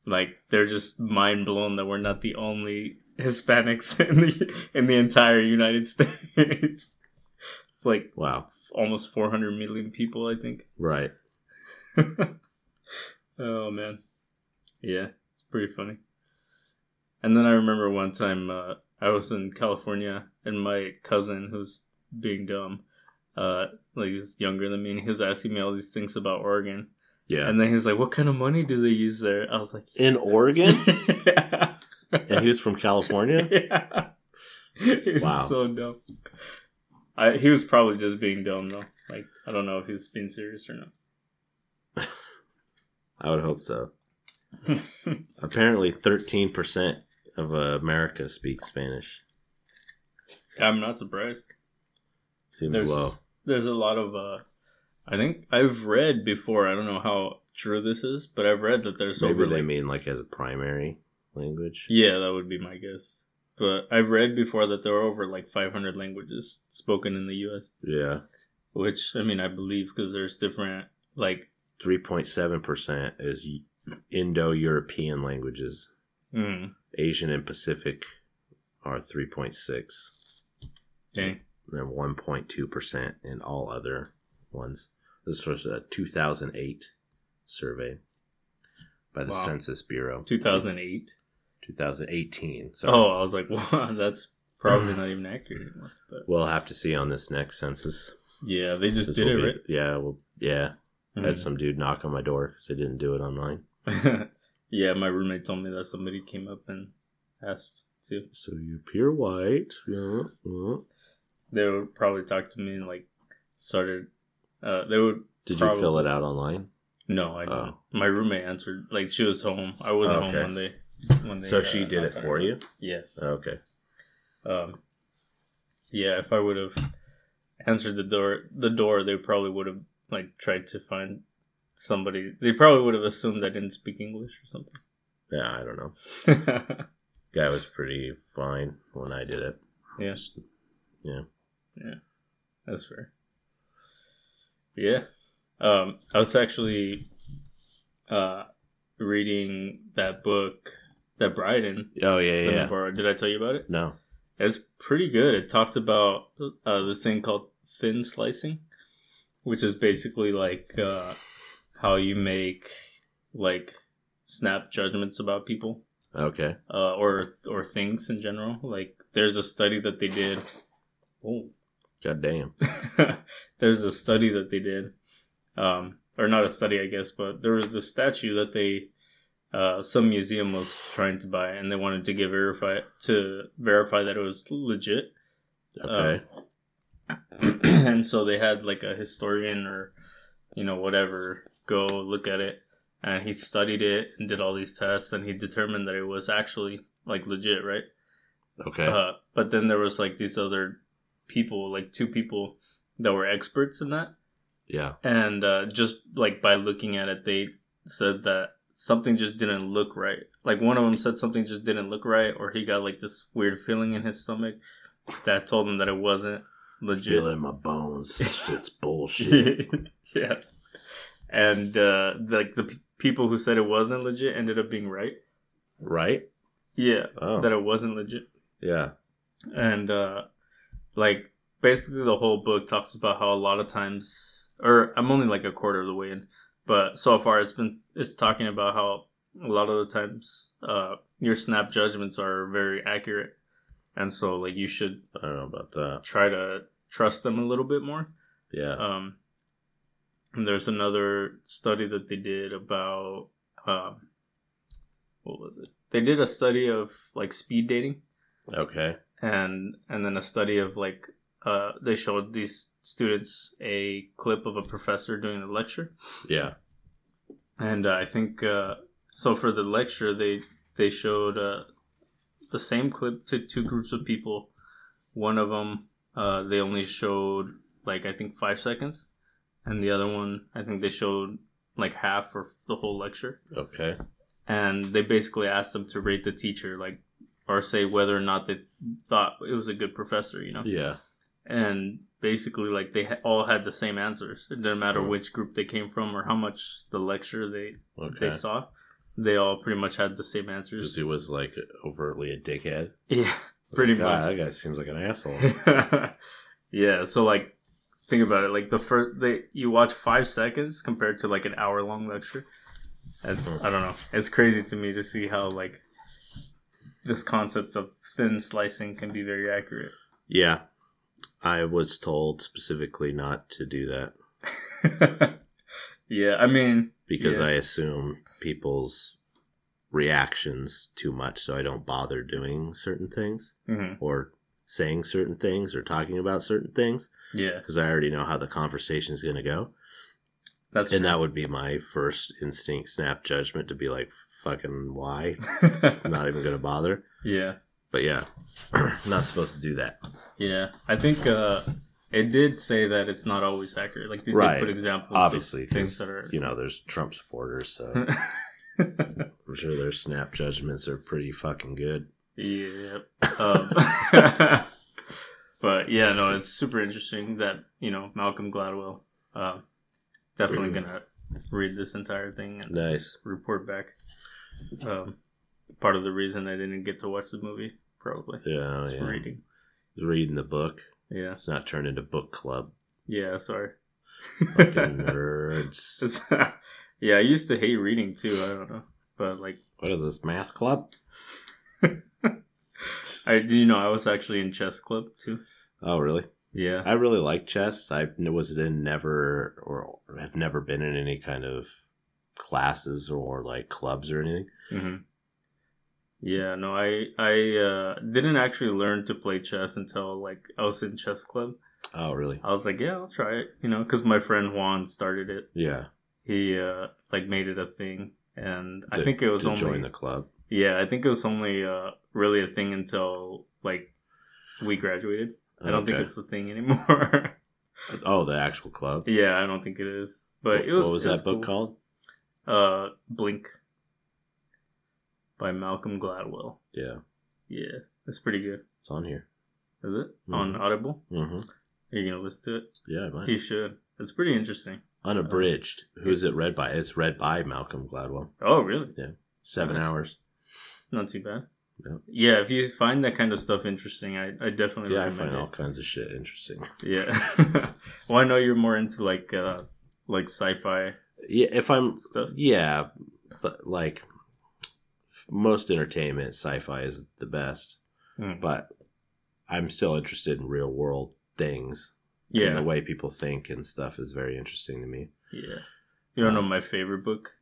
Like they're just mind blown that we're not the only Hispanics in the in the entire United States. It's like wow. almost 400 million people, I think. Right. oh man, yeah, it's pretty funny. And then I remember one time uh, I was in California, and my cousin, who's being dumb, uh, like he's younger than me, and he was asking me all these things about Oregon. Yeah. And then he's like, "What kind of money do they use there?" I was like, In Oregon? yeah. and he was from California? yeah. He's Wow. so dumb. I, he was probably just being dumb though. Like I don't know if he's being serious or not. I would hope so. Apparently, 13% of uh, America speaks Spanish. I'm not surprised. Seems There's low. there's a lot of uh I think I've read before, I don't know how true this is, but I've read that there's Maybe over they like, mean like as a primary language. Yeah, that would be my guess. But I've read before that there are over like 500 languages spoken in the US, Yeah. which I mean I believe because there's different like 3.7% is Indo European languages. mm, Asian and Pacific are 3.6. dang. And then 1.2% in all other ones. This was a 2008 survey by the Wow. Census Bureau. 2008. 2018. So Oh, I was like, wow, that's probably not even accurate anymore. But we'll have to see on this next census. yeah, they just did will it, be- right? Yeah, well, yeah. I had Mhm. some dude knock on my door because they didn't do it online. yeah, my roommate told me that somebody came up and asked too. So you appear white. Yeah. yeah. They would probably talk to me and like started. Uh, they would. Did you fill it out online? No, I didn't. Oh. My roommate answered. Like she was home. I wasn't Okay. home when they. They So uh, she did it for her you? Yeah. Okay. Um. Yeah, if I would have answered the door, the door, they probably would have like tried to find somebody. They probably would have assumed I didn't speak English or something. Yeah, I don't know. Guy was pretty fine when I did it. Yeah. Yeah. Yeah. That's fair. Yeah. Um, I was actually uh, reading that book that Bryden Oh yeah, yeah. borrow. Did I tell you about it? No. It's pretty good. It talks about uh, this thing called thin slicing, which is basically like uh, how you make like snap judgments about people Okay. uh, or or things in general. Like there's a study that they did. Oh, God damn. there's a study that they did, um, or not a study, I guess, but there was this statue that they, uh, some museum was trying to buy, it and they wanted to get verify to verify that it was legit, Okay. and so they had like a historian or, you know, whatever go look at it, and he studied it and did all these tests, and he determined that it was actually like legit, right? okay. Uh, but then there was like these other people, like two people that were experts in that, yeah. and uh, just like by looking at it, they said that something just didn't look right. Like one of them said something just didn't look right, or he got like this weird feeling in his stomach that told him that it wasn't legit. Feel it in my bones. Shit's bullshit. yeah, and uh, like the p- people who said it wasn't legit ended up being right. right? Yeah, Oh. that it wasn't legit. yeah. and uh like basically the whole book talks about how a lot of times or i'm only like a quarter of the way in but so far it's been it's talking about how a lot of the times uh your snap judgments are very accurate and so like you should I don't know about that. try to trust them a little bit more Yeah. um and there's another study that they did about um what was it they did a study of like speed dating okay. and and then a study of like uh they showed these students a clip of a professor doing a lecture Yeah. and uh, i think uh so for the lecture they they showed uh the same clip to two groups of people one of them uh they only showed like i think five seconds and the other one i think they showed like half for the whole lecture Okay. and they basically asked them to rate the teacher like or say whether or not they thought it was a good professor you know Yeah. and basically like they ha- all had the same answers it didn't matter Hmm. which group they came from or how much the lecture they Okay. they saw they all pretty much had the same answers he was like overtly a dickhead. yeah pretty God, much that guy seems like an asshole. yeah so like think about it like the first they you watch five seconds compared to like an hour long lecture that's i don't know it's crazy to me to see how like this concept of thin slicing can be very accurate yeah. I was told specifically not to do that yeah i mean because Yeah. I assume people's reactions too much, so I don't bother doing certain things mhm, or saying certain things or talking about certain things yeah because I already know how the conversation is going to go. that's And that would be my first instinct snap judgment to be like, fucking why? I'm not even going to bother. yeah But yeah, not supposed to do that. Yeah i think uh it did say that it's not always accurate like they Right. did put examples Obviously, of things that are You know, there's Trump supporters, so I'm sure their snap judgments are pretty fucking good. Yeah. Um, but yeah, no, it's super interesting that you know Malcolm Gladwell. Um, definitely gonna read this entire thing and Nice. report back. Um, part of the reason I didn't get to watch the movie, probably, Yeah, yeah. reading. Reading the book. Yeah, It's not turned into book club. yeah. Sorry. Fucking nerds. Yeah, I used to hate reading too. I don't know, but like What is this, math club? I, do you know, I was actually in chess club too. Oh, really? Yeah. I really like chess. I was in never or have never been in any kind of classes or like clubs or anything. hmm Yeah, no, I I uh, didn't actually learn to play chess until like I was in chess club. Oh, really? I was like, yeah, I'll try it, you know, because my friend Juan started it. Yeah. He uh, like made it a thing, and I think it was to only join the club. yeah, I think it was only uh, really a thing until like we graduated. I don't think it's a thing anymore. Oh, the actual club. yeah, I don't think it is. But What- it was What was that book cool. called? Uh, Blink by Malcolm Gladwell. Yeah. Yeah, that's pretty good. It's on here. Is it on Mhm. Audible? hmm Are you gonna listen to it? Yeah, it might. You should. It's pretty interesting. Unabridged. Who's it read by? It's read by Malcolm Gladwell. Oh, really? Yeah. Seven Nice. hours. Not too bad. Yeah. Yeah, if you find that kind of stuff interesting, I, I definitely Yeah, I find it. all kinds of shit interesting. Yeah. well, I know you're more into like uh like sci-fi Yeah, if I'm stuff. Yeah, but like most entertainment, sci-fi is the best. Mm. But I'm still interested in real world things. And Yeah. the way people think and stuff is very interesting to me. Yeah. You don't know my favorite book?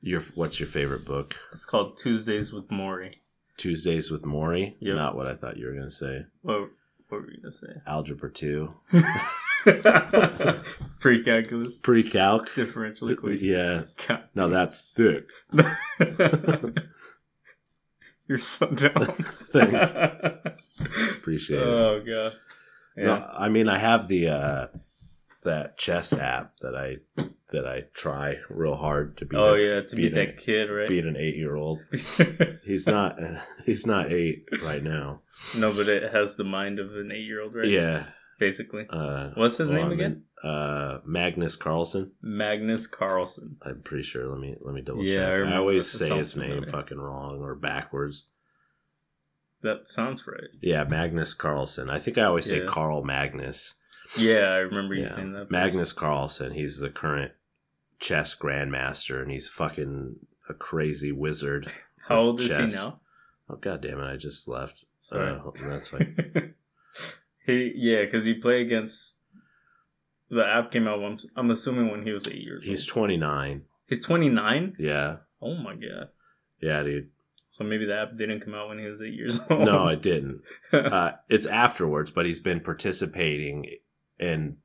Your what's your favorite book? It's called Tuesdays with Morrie. Tuesdays with Morrie. Yep. Not what I thought you were gonna say. What, what were you gonna say? Algebra two. Pre-calculus, Pre-calc. differential equation. Yeah. Ca- No, that's thick. You're so dumb. Thanks. Appreciate it. Oh god. Yeah. No, I mean I have the uh that chess app that I that I try real hard to beat oh a- yeah, to beat beat that kid, right? beat an eight year old. He's not he's not eight right now. no, but it has the mind of an eight-year-old, right? Yeah. Basically. Uh, What's his name again? in- Uh, Magnus Carlsen. Magnus Carlsen. I'm pretty sure. Let me let me double Yeah, I check. I, remember always say his name familiar. fucking wrong or backwards. That sounds right. Yeah, Magnus Carlsen. I think I always say Yeah. Carl Magnus. Yeah, I remember you Yeah. saying that. first. Magnus Carlsen. He's the current chess grandmaster, and he's fucking a crazy wizard. How old is he now? Oh god damn it! I just left. Sorry. Uh, that's fine. He yeah, because he played against. The app came out. I'm, I'm assuming when he was eight years old. He's old. 29. He's 29. Yeah, Oh my god! yeah, dude. So maybe the app didn't come out when he was eight years old. No, it didn't. Uh, it's afterwards, but he's been participating in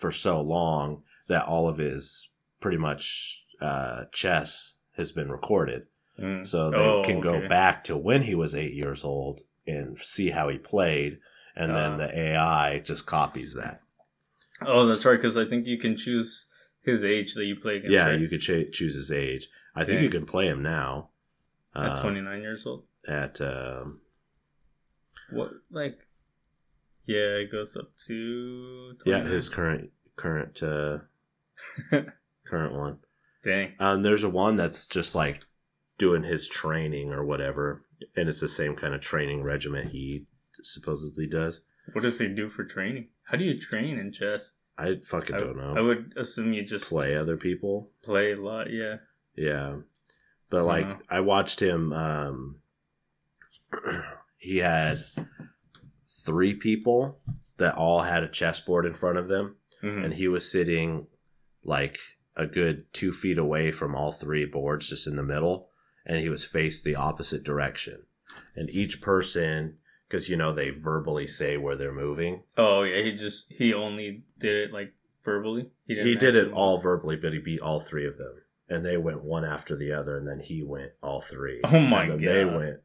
for so long that all of his pretty much uh, chess has been recorded. Mm. So they Oh, can go okay. back to when he was eight years old and see how he played, and Ah. then the AI just copies that. Oh, that's right. Because I think you can choose his age that you play against. yeah, right? you could ch- choose his age. I think you can play him now. at uh, 29 years old. At um, What like? Yeah, it goes up to. yeah, his current current uh, current one. Dang. Um, there's a one that's just like doing his training or whatever, and it's the same kind of training regimen he supposedly does. What does he do for training? How do you train in chess? I fucking I, don't know. I would assume you just play, other people, Play a lot. Yeah. yeah. But like, Uh-huh. I watched him. Um, he had three people that all had a chessboard in front of them, Mhm. and he was sitting like a good two feet away from all three boards, just in the middle, and he was faced the opposite direction. And each person, because you know they verbally say where they're moving, Oh yeah, he just he only did it like verbally. he, didn't did it all verbally, but he beat all three of them, and they went one after the other, and then he went all three. Oh my and then They went,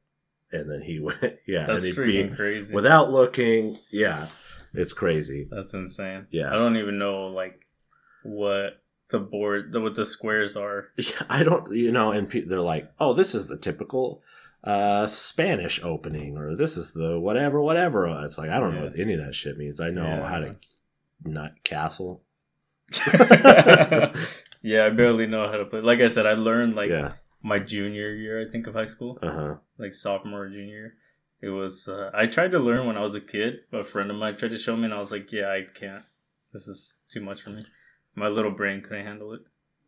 and then he went. Yeah, That's and he freaking beat crazy. without looking. Yeah, it's crazy. That's insane. Yeah. I don't even know like what the board, the, what the squares are. Yeah, I don't, you know, and pe- they're like, oh, this is the typical uh Spanish opening, or this is the whatever, whatever. It's like I don't know what any of that shit means. I know Yeah. how to nut castle. yeah, I barely know how to play. Like I said, I learned like yeah, my junior year, I think, of high school, uh huh. like sophomore or junior. It was. Uh, I tried to learn when I was a kid. A friend of mine tried to show me, and I was like, "Yeah, I can't. This is too much for me. My little brain couldn't handle it."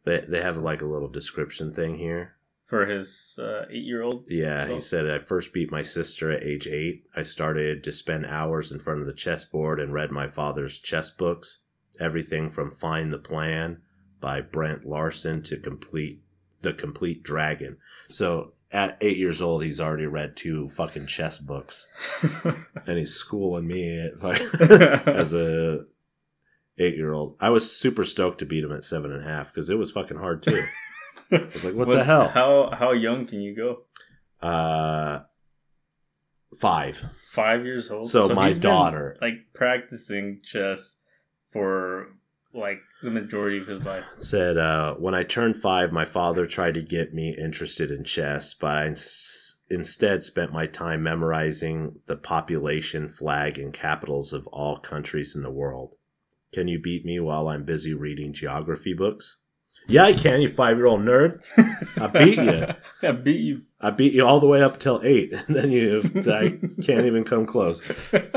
They they have like a little description thing here. For his uh, eight-year-old, Yeah, So- he said I first beat my sister at age eight. I started to spend hours in front of the chessboard and read my father's chess books. Everything from Find the Plan by Bent Larsen to complete the complete dragon. So at eight years old, he's already read two fucking chess books, and he's schooling me at as a eight year old. I was super stoked to beat him at seven and a half because it was fucking hard too. I was like, what the hell? How how young can you go? Uh, five. Five years old. So my he's been, daughter- like practicing chess for like the majority of his life. said uh, when I turned five, my father tried to get me interested in chess, but I ins- instead spent my time memorizing the population, flag, and capitals of all countries in the world. Can you beat me while I'm busy reading geography books? Yeah, I can, you five year old nerd. I beat you. I beat you. I beat you all the way up till eight, and then you I can't even come close.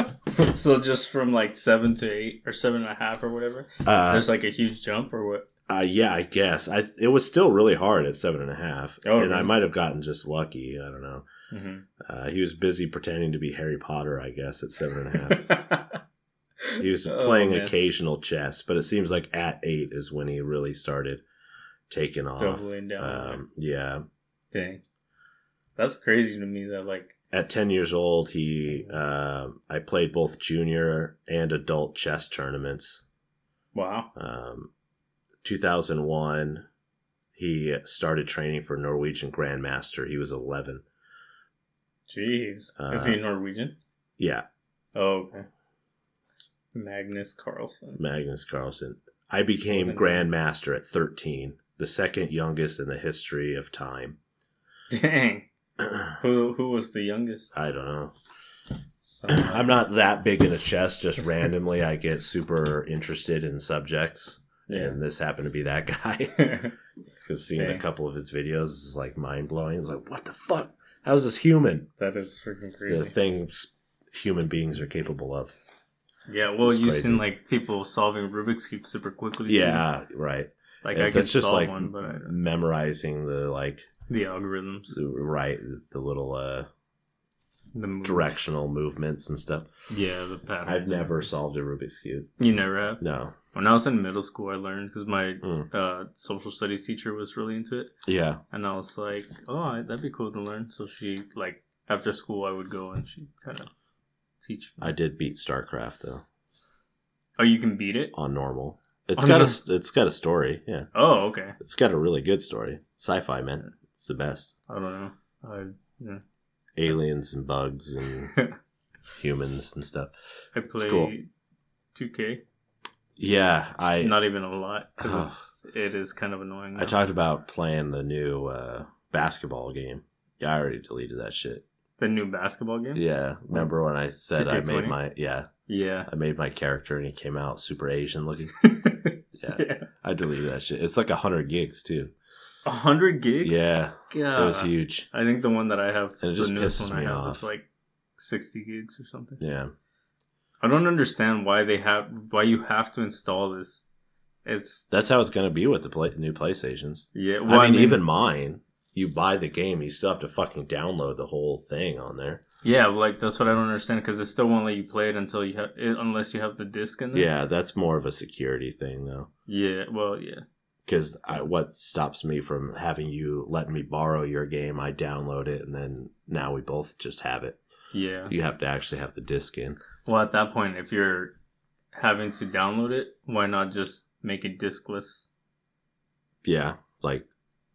so just from like seven to eight or seven and a half or whatever, Uh, there's like a huge jump or what? uh, yeah, I guess I it was still really hard at seven and a half, Oh, and I might have gotten just lucky. I don't know. hmm Uh, he was busy pretending to be Harry Potter, I guess, at seven and a half. He was Oh, playing man. occasional chess, but it seems like at eight is when he really started taking off. Doubling down. Um, yeah. Dang, that's crazy to me. That like, At 10 years old, he um I played both junior and adult chess tournaments. wow, Um, 2001, he started training for Norwegian Grandmaster. He was 11. jeez, is Uh, he Norwegian? Yeah, Oh, okay. Magnus Carlsen. Magnus Carlsen. I became Grandmaster at 13, the second youngest in the history of time. Dang, who who was the youngest? I don't know. So, I'm not that big into chess. Just randomly, I get super interested in subjects, yeah. and this happened to be that guy. Because seeing a couple of his videos is like mind blowing. It's like, what the fuck? How is this human? that is freaking crazy. The things human beings are capable of. Yeah, well, you've seen like people solving Rubik's cube super quickly. too. Yeah, right. Like I could just solve like one, but I memorizing the like the algorithms, the- right the little uh the move. directional movements and stuff. Yeah, the pattern. I've never solved a Rubik's cube. You never have. No. When I was in middle school, I learned because my Mm. uh, social studies teacher was really into it, Yeah. and I was like, "Oh, that'd be cool to learn." So she like after school, I would go and she kind of teach. Me. I did beat StarCraft though oh, you can beat it. on normal. It's On got normal? a it's got a story. Yeah. Oh, okay. It's got a really good story. Sci-fi man. It's the best. I don't know. I yeah. Aliens and bugs and humans and stuff. I play cool. 2K. Yeah, I Not even a lot because it is kind of annoying. I talked about playing the new uh, basketball game. Yeah, I already deleted that shit. the new basketball game. Yeah, remember when I said I 2K20? made my yeah Yeah. I made my character and he came out super Asian looking. yeah. Yeah. I deleted that shit. It's like a hundred gigs too. A hundred gigs. Yeah, God. it was huge. I think the one that I have, And it just pisses I me have, off. is like sixty gigs or something. Yeah, I don't understand why they have why you have to install this. It's that's how it's gonna be with the play, new PlayStations. yeah. Well, I mean, even mine. You buy the game, you still have to fucking download the whole thing on there. Yeah, like that's what I don't understand because it still won't let you play it until you have it, unless you have the disc in there. Yeah, that's more of a security thing though. Yeah. Well, yeah. because what stops me from having you let me borrow your game i download it and then now we both just have it Yeah. you have to actually have the disc in Well, at that point, if you're having to download it, why not just make it discless? yeah like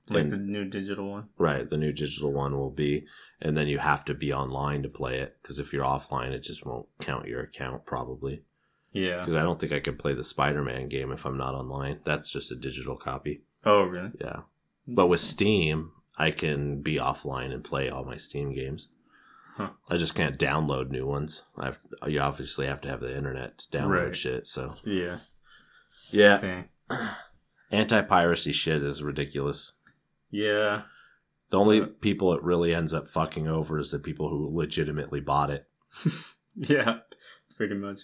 like and- the new digital one? right the new digital one will be and then you have to be online to play it because if you're offline it just won't count your account probably Yeah. because i don't think i can play the spider-man game if i'm not online that's just a digital copy Oh, really? yeah but with steam i can be offline and play all my steam games Huh. I just can't download new ones. I've you obviously have to have the internet to download Right. shit. So Yeah. yeah, anti piracy shit is ridiculous. Yeah. The only Uh, people it really ends up fucking over is the people who legitimately bought it. Yeah. Pretty much.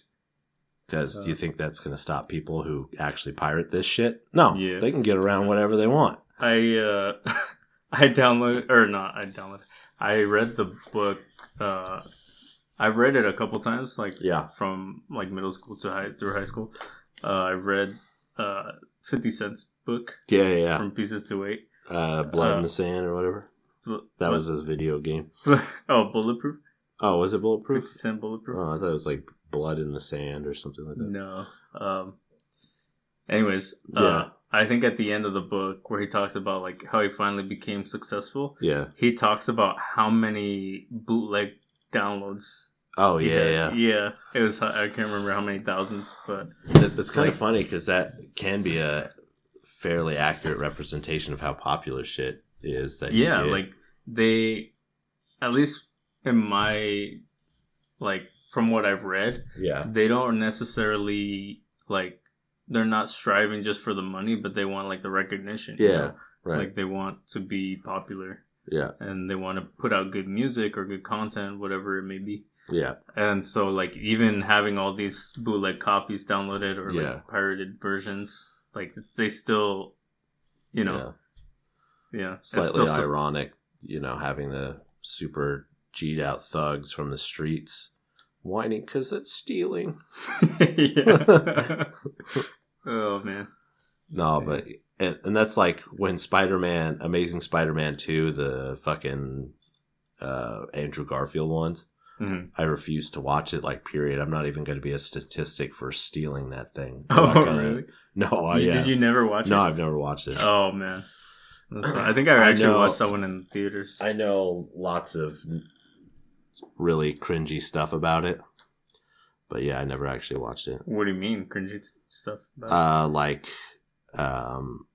Because Uh. do you think that's going to stop people who actually pirate this shit? No, Yeah. they can get around whatever they want. I uh I downloaded or not, I downloaded. I read the book uh I read it a couple times like Yeah, from like middle school to high through high school. Uh I read uh 50 Cent's book yeah, yeah. yeah. from Pieces to Weight. Uh, Blood Uh, in the Sand or whatever. That was his video game. oh, Bulletproof. Oh, was it 50 Bulletproof? Cent Bulletproof. Oh, I thought it was like Blood in the Sand or something like that. No. Um. Anyways, Yeah. uh, I think at the end of the book where he talks about like how he finally became successful, Yeah. he talks about how many bootleg downloads. Oh yeah, yeah. yeah. It was I can't remember how many thousands, but It, it's kind Like- of funny because that can be a fairly accurate representation of how popular shit is. That you yeah, like they at least in my like from what I've read, Yeah. they don't necessarily like they're not striving just for the money, but they want like the recognition. you Yeah. know? Right. Like they want to be popular yeah. and they want to put out good music or good content, whatever it may be. Yeah. And so like even having all these bootleg copies downloaded or Yeah. like pirated versions, like they still you know, yeah. yeah. it's Slightly still- ironic, you know, having the super G'd out thugs from the streets whining because it's stealing. yeah. oh man. No, but and, and that's like when Spider Man, Amazing Spider Man Two, the fucking uh, Andrew Garfield ones. Mhm. I refuse to watch it. Like, period. I'm not even going to be a statistic for stealing that thing. Oh I'm not gonna- really? No, uh, You- yeah. Did you never watch no, it? No, I've never watched it. Oh man. I think I I actually know. watched that one in theaters. I know lots of really cringy stuff about it, but yeah, I never actually watched it. what do you mean? Cringy stuff about Uh, like, um,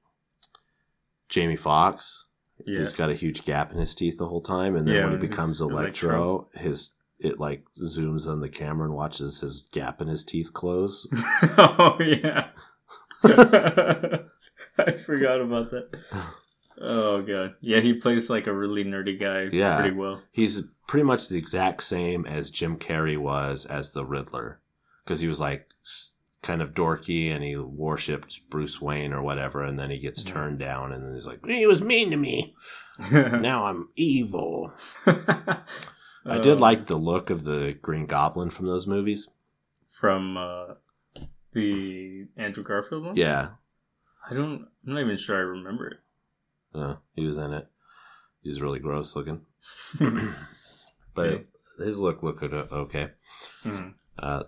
Jamie Foxx. Yeah. He's got a huge gap in his teeth the whole time, and then Yeah, when he becomes he's Electro, his it like zooms on the camera and watches his gap in his teeth close. oh yeah. I forgot about that. Oh god. Yeah, he plays like a really nerdy guy Yeah. pretty well. He's pretty much the exact same as Jim Carrey was as the Riddler, because he was like kind of dorky and he worshipped Bruce Wayne or whatever, and then he gets Mhm. turned down, and then he's like, "He was mean to me. Now I'm evil." I did Um, like the look of the Green Goblin from those movies. from uh the Andrew Garfield one? Yeah, I don't I'm not even sure I remember it. uh, he was in it. He's really gross looking, but Yeah. his look looked o- okay. Mhm. Uh,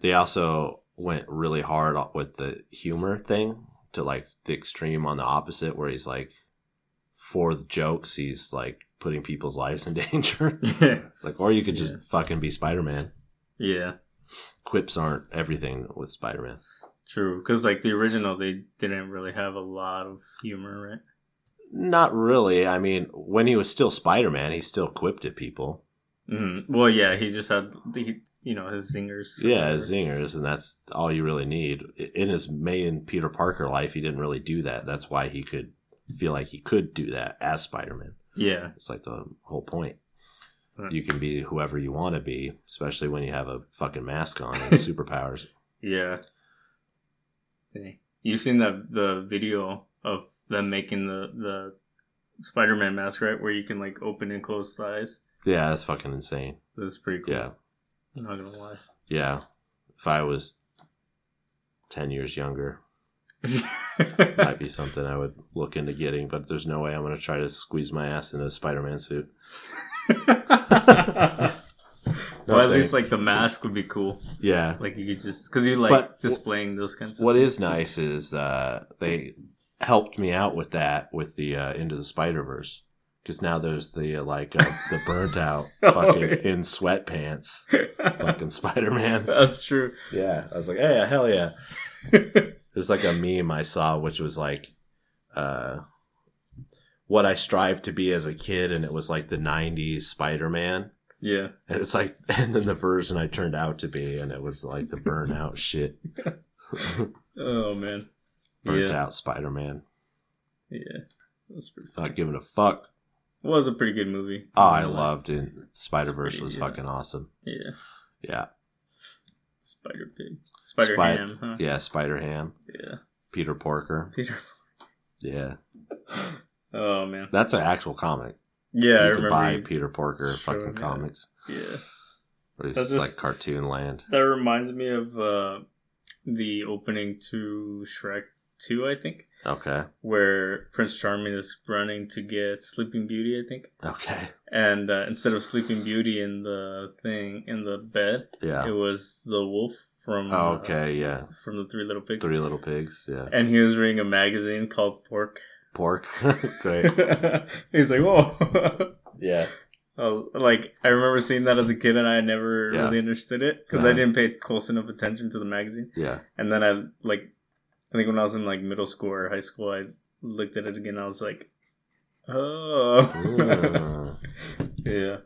they also went really hard with the humor thing to like the extreme on the opposite, where he's like, for the jokes, he's like putting people's lives in danger. Yeah. it's like, or you could just Yeah. fucking be Spider Man. Yeah. Quips aren't everything with Spider Man. True. Because like the original they didn't really have a lot of humor, right? Not really. I mean, when he was still Spider Man, he still quipped at people. hmm Well yeah, he just had the you know, his zingers. Yeah, as zingers, and that's all you really need. In his main Peter Parker life, he didn't really do that. That's why he could feel like he could do that as Spider Man. Yeah. It's like the whole point. Right. You can be whoever you want to be, especially when you have a fucking mask on and superpowers. Yeah. Dang. You seen the the video of them making the the Spider Man mask, right? Where you can like open and close the eyes. Yeah, that's fucking insane. That's pretty cool. Yeah, I'm not gonna lie. yeah. If I was ten years younger, might be something I would look into getting. But there's no way I'm going to try to squeeze my ass into a Spider-Man suit. Well, at least like the mask would be cool. Yeah. Like you could just because you like But- displaying those kinds of. What is nice is uh, they helped me out with that with the uh, Into the Spider Verse because now there's the uh, like uh, the burnt out Oh, fucking yeah. in sweatpants fucking Spider Man. That's true. Yeah, I was like, hey, hell yeah. There's like a meme I saw which was like, uh, what I strive to be as a kid, and it was like the '90s Spider Man. yeah. And it's like, and then the version I turned out to be, and it was like the burnout shit. Oh man. Burnt yeah. out Spider Man. Yeah. That's pretty. Not giving a fuck. It was a pretty good movie. Oh, I Not loved it. Spider Verse was yeah. fucking awesome. Yeah. Yeah. Spider Pig. Spider Spid- Ham. Huh? Yeah, Spider Ham. Yeah. Peter Porker. Peter. Yeah. Oh man. That's an actual comic. Yeah, I you can remember. buy you- Peter Porker fucking that. comics. Yeah. But it's just like cartoon land. That reminds me of uh, the opening to Shrek 2, I think, Okay. where Prince Charming is running to get Sleeping Beauty, I think. Okay. And uh, instead of Sleeping Beauty in the thing, in the bed, Yeah. it was the wolf from, Oh, uh, okay. Yeah. from the Three Little Pigs. Three Little Pigs. Yeah. And he was reading a magazine called Pork. Pork. Great. He's like, whoa. Yeah. I was, like I remember seeing that as a kid, and I never Yeah. really understood it because I Uh-huh. didn't pay close enough attention to the magazine. Yeah. And then I like, I think when I was in like middle school or high school, I looked at it again. I was like, Oh. Yeah.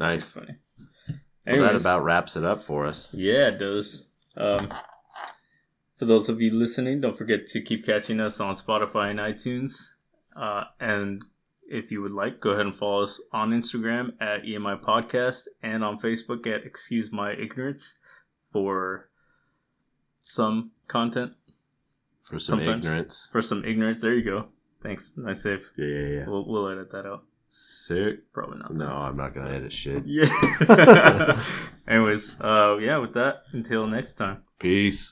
nice. Funny. Well, that about wraps it up for us. Yeah, it does. Um, for those of you listening, don't forget to keep catching us on Spotify and iTunes. Uh, and if you would like, go ahead and follow us on Instagram at EMI Podcast and on Facebook at Excuse My Ignorance for some content, For some Sometimes. ignorance. for some ignorance. There you go. Thanks. Nice save. Yeah, yeah, yeah. We'll, we'll edit that out. Sick. Probably not. No, I'm not gonna edit shit. Yeah. Anyways, uh, yeah, with that, until next time. Peace.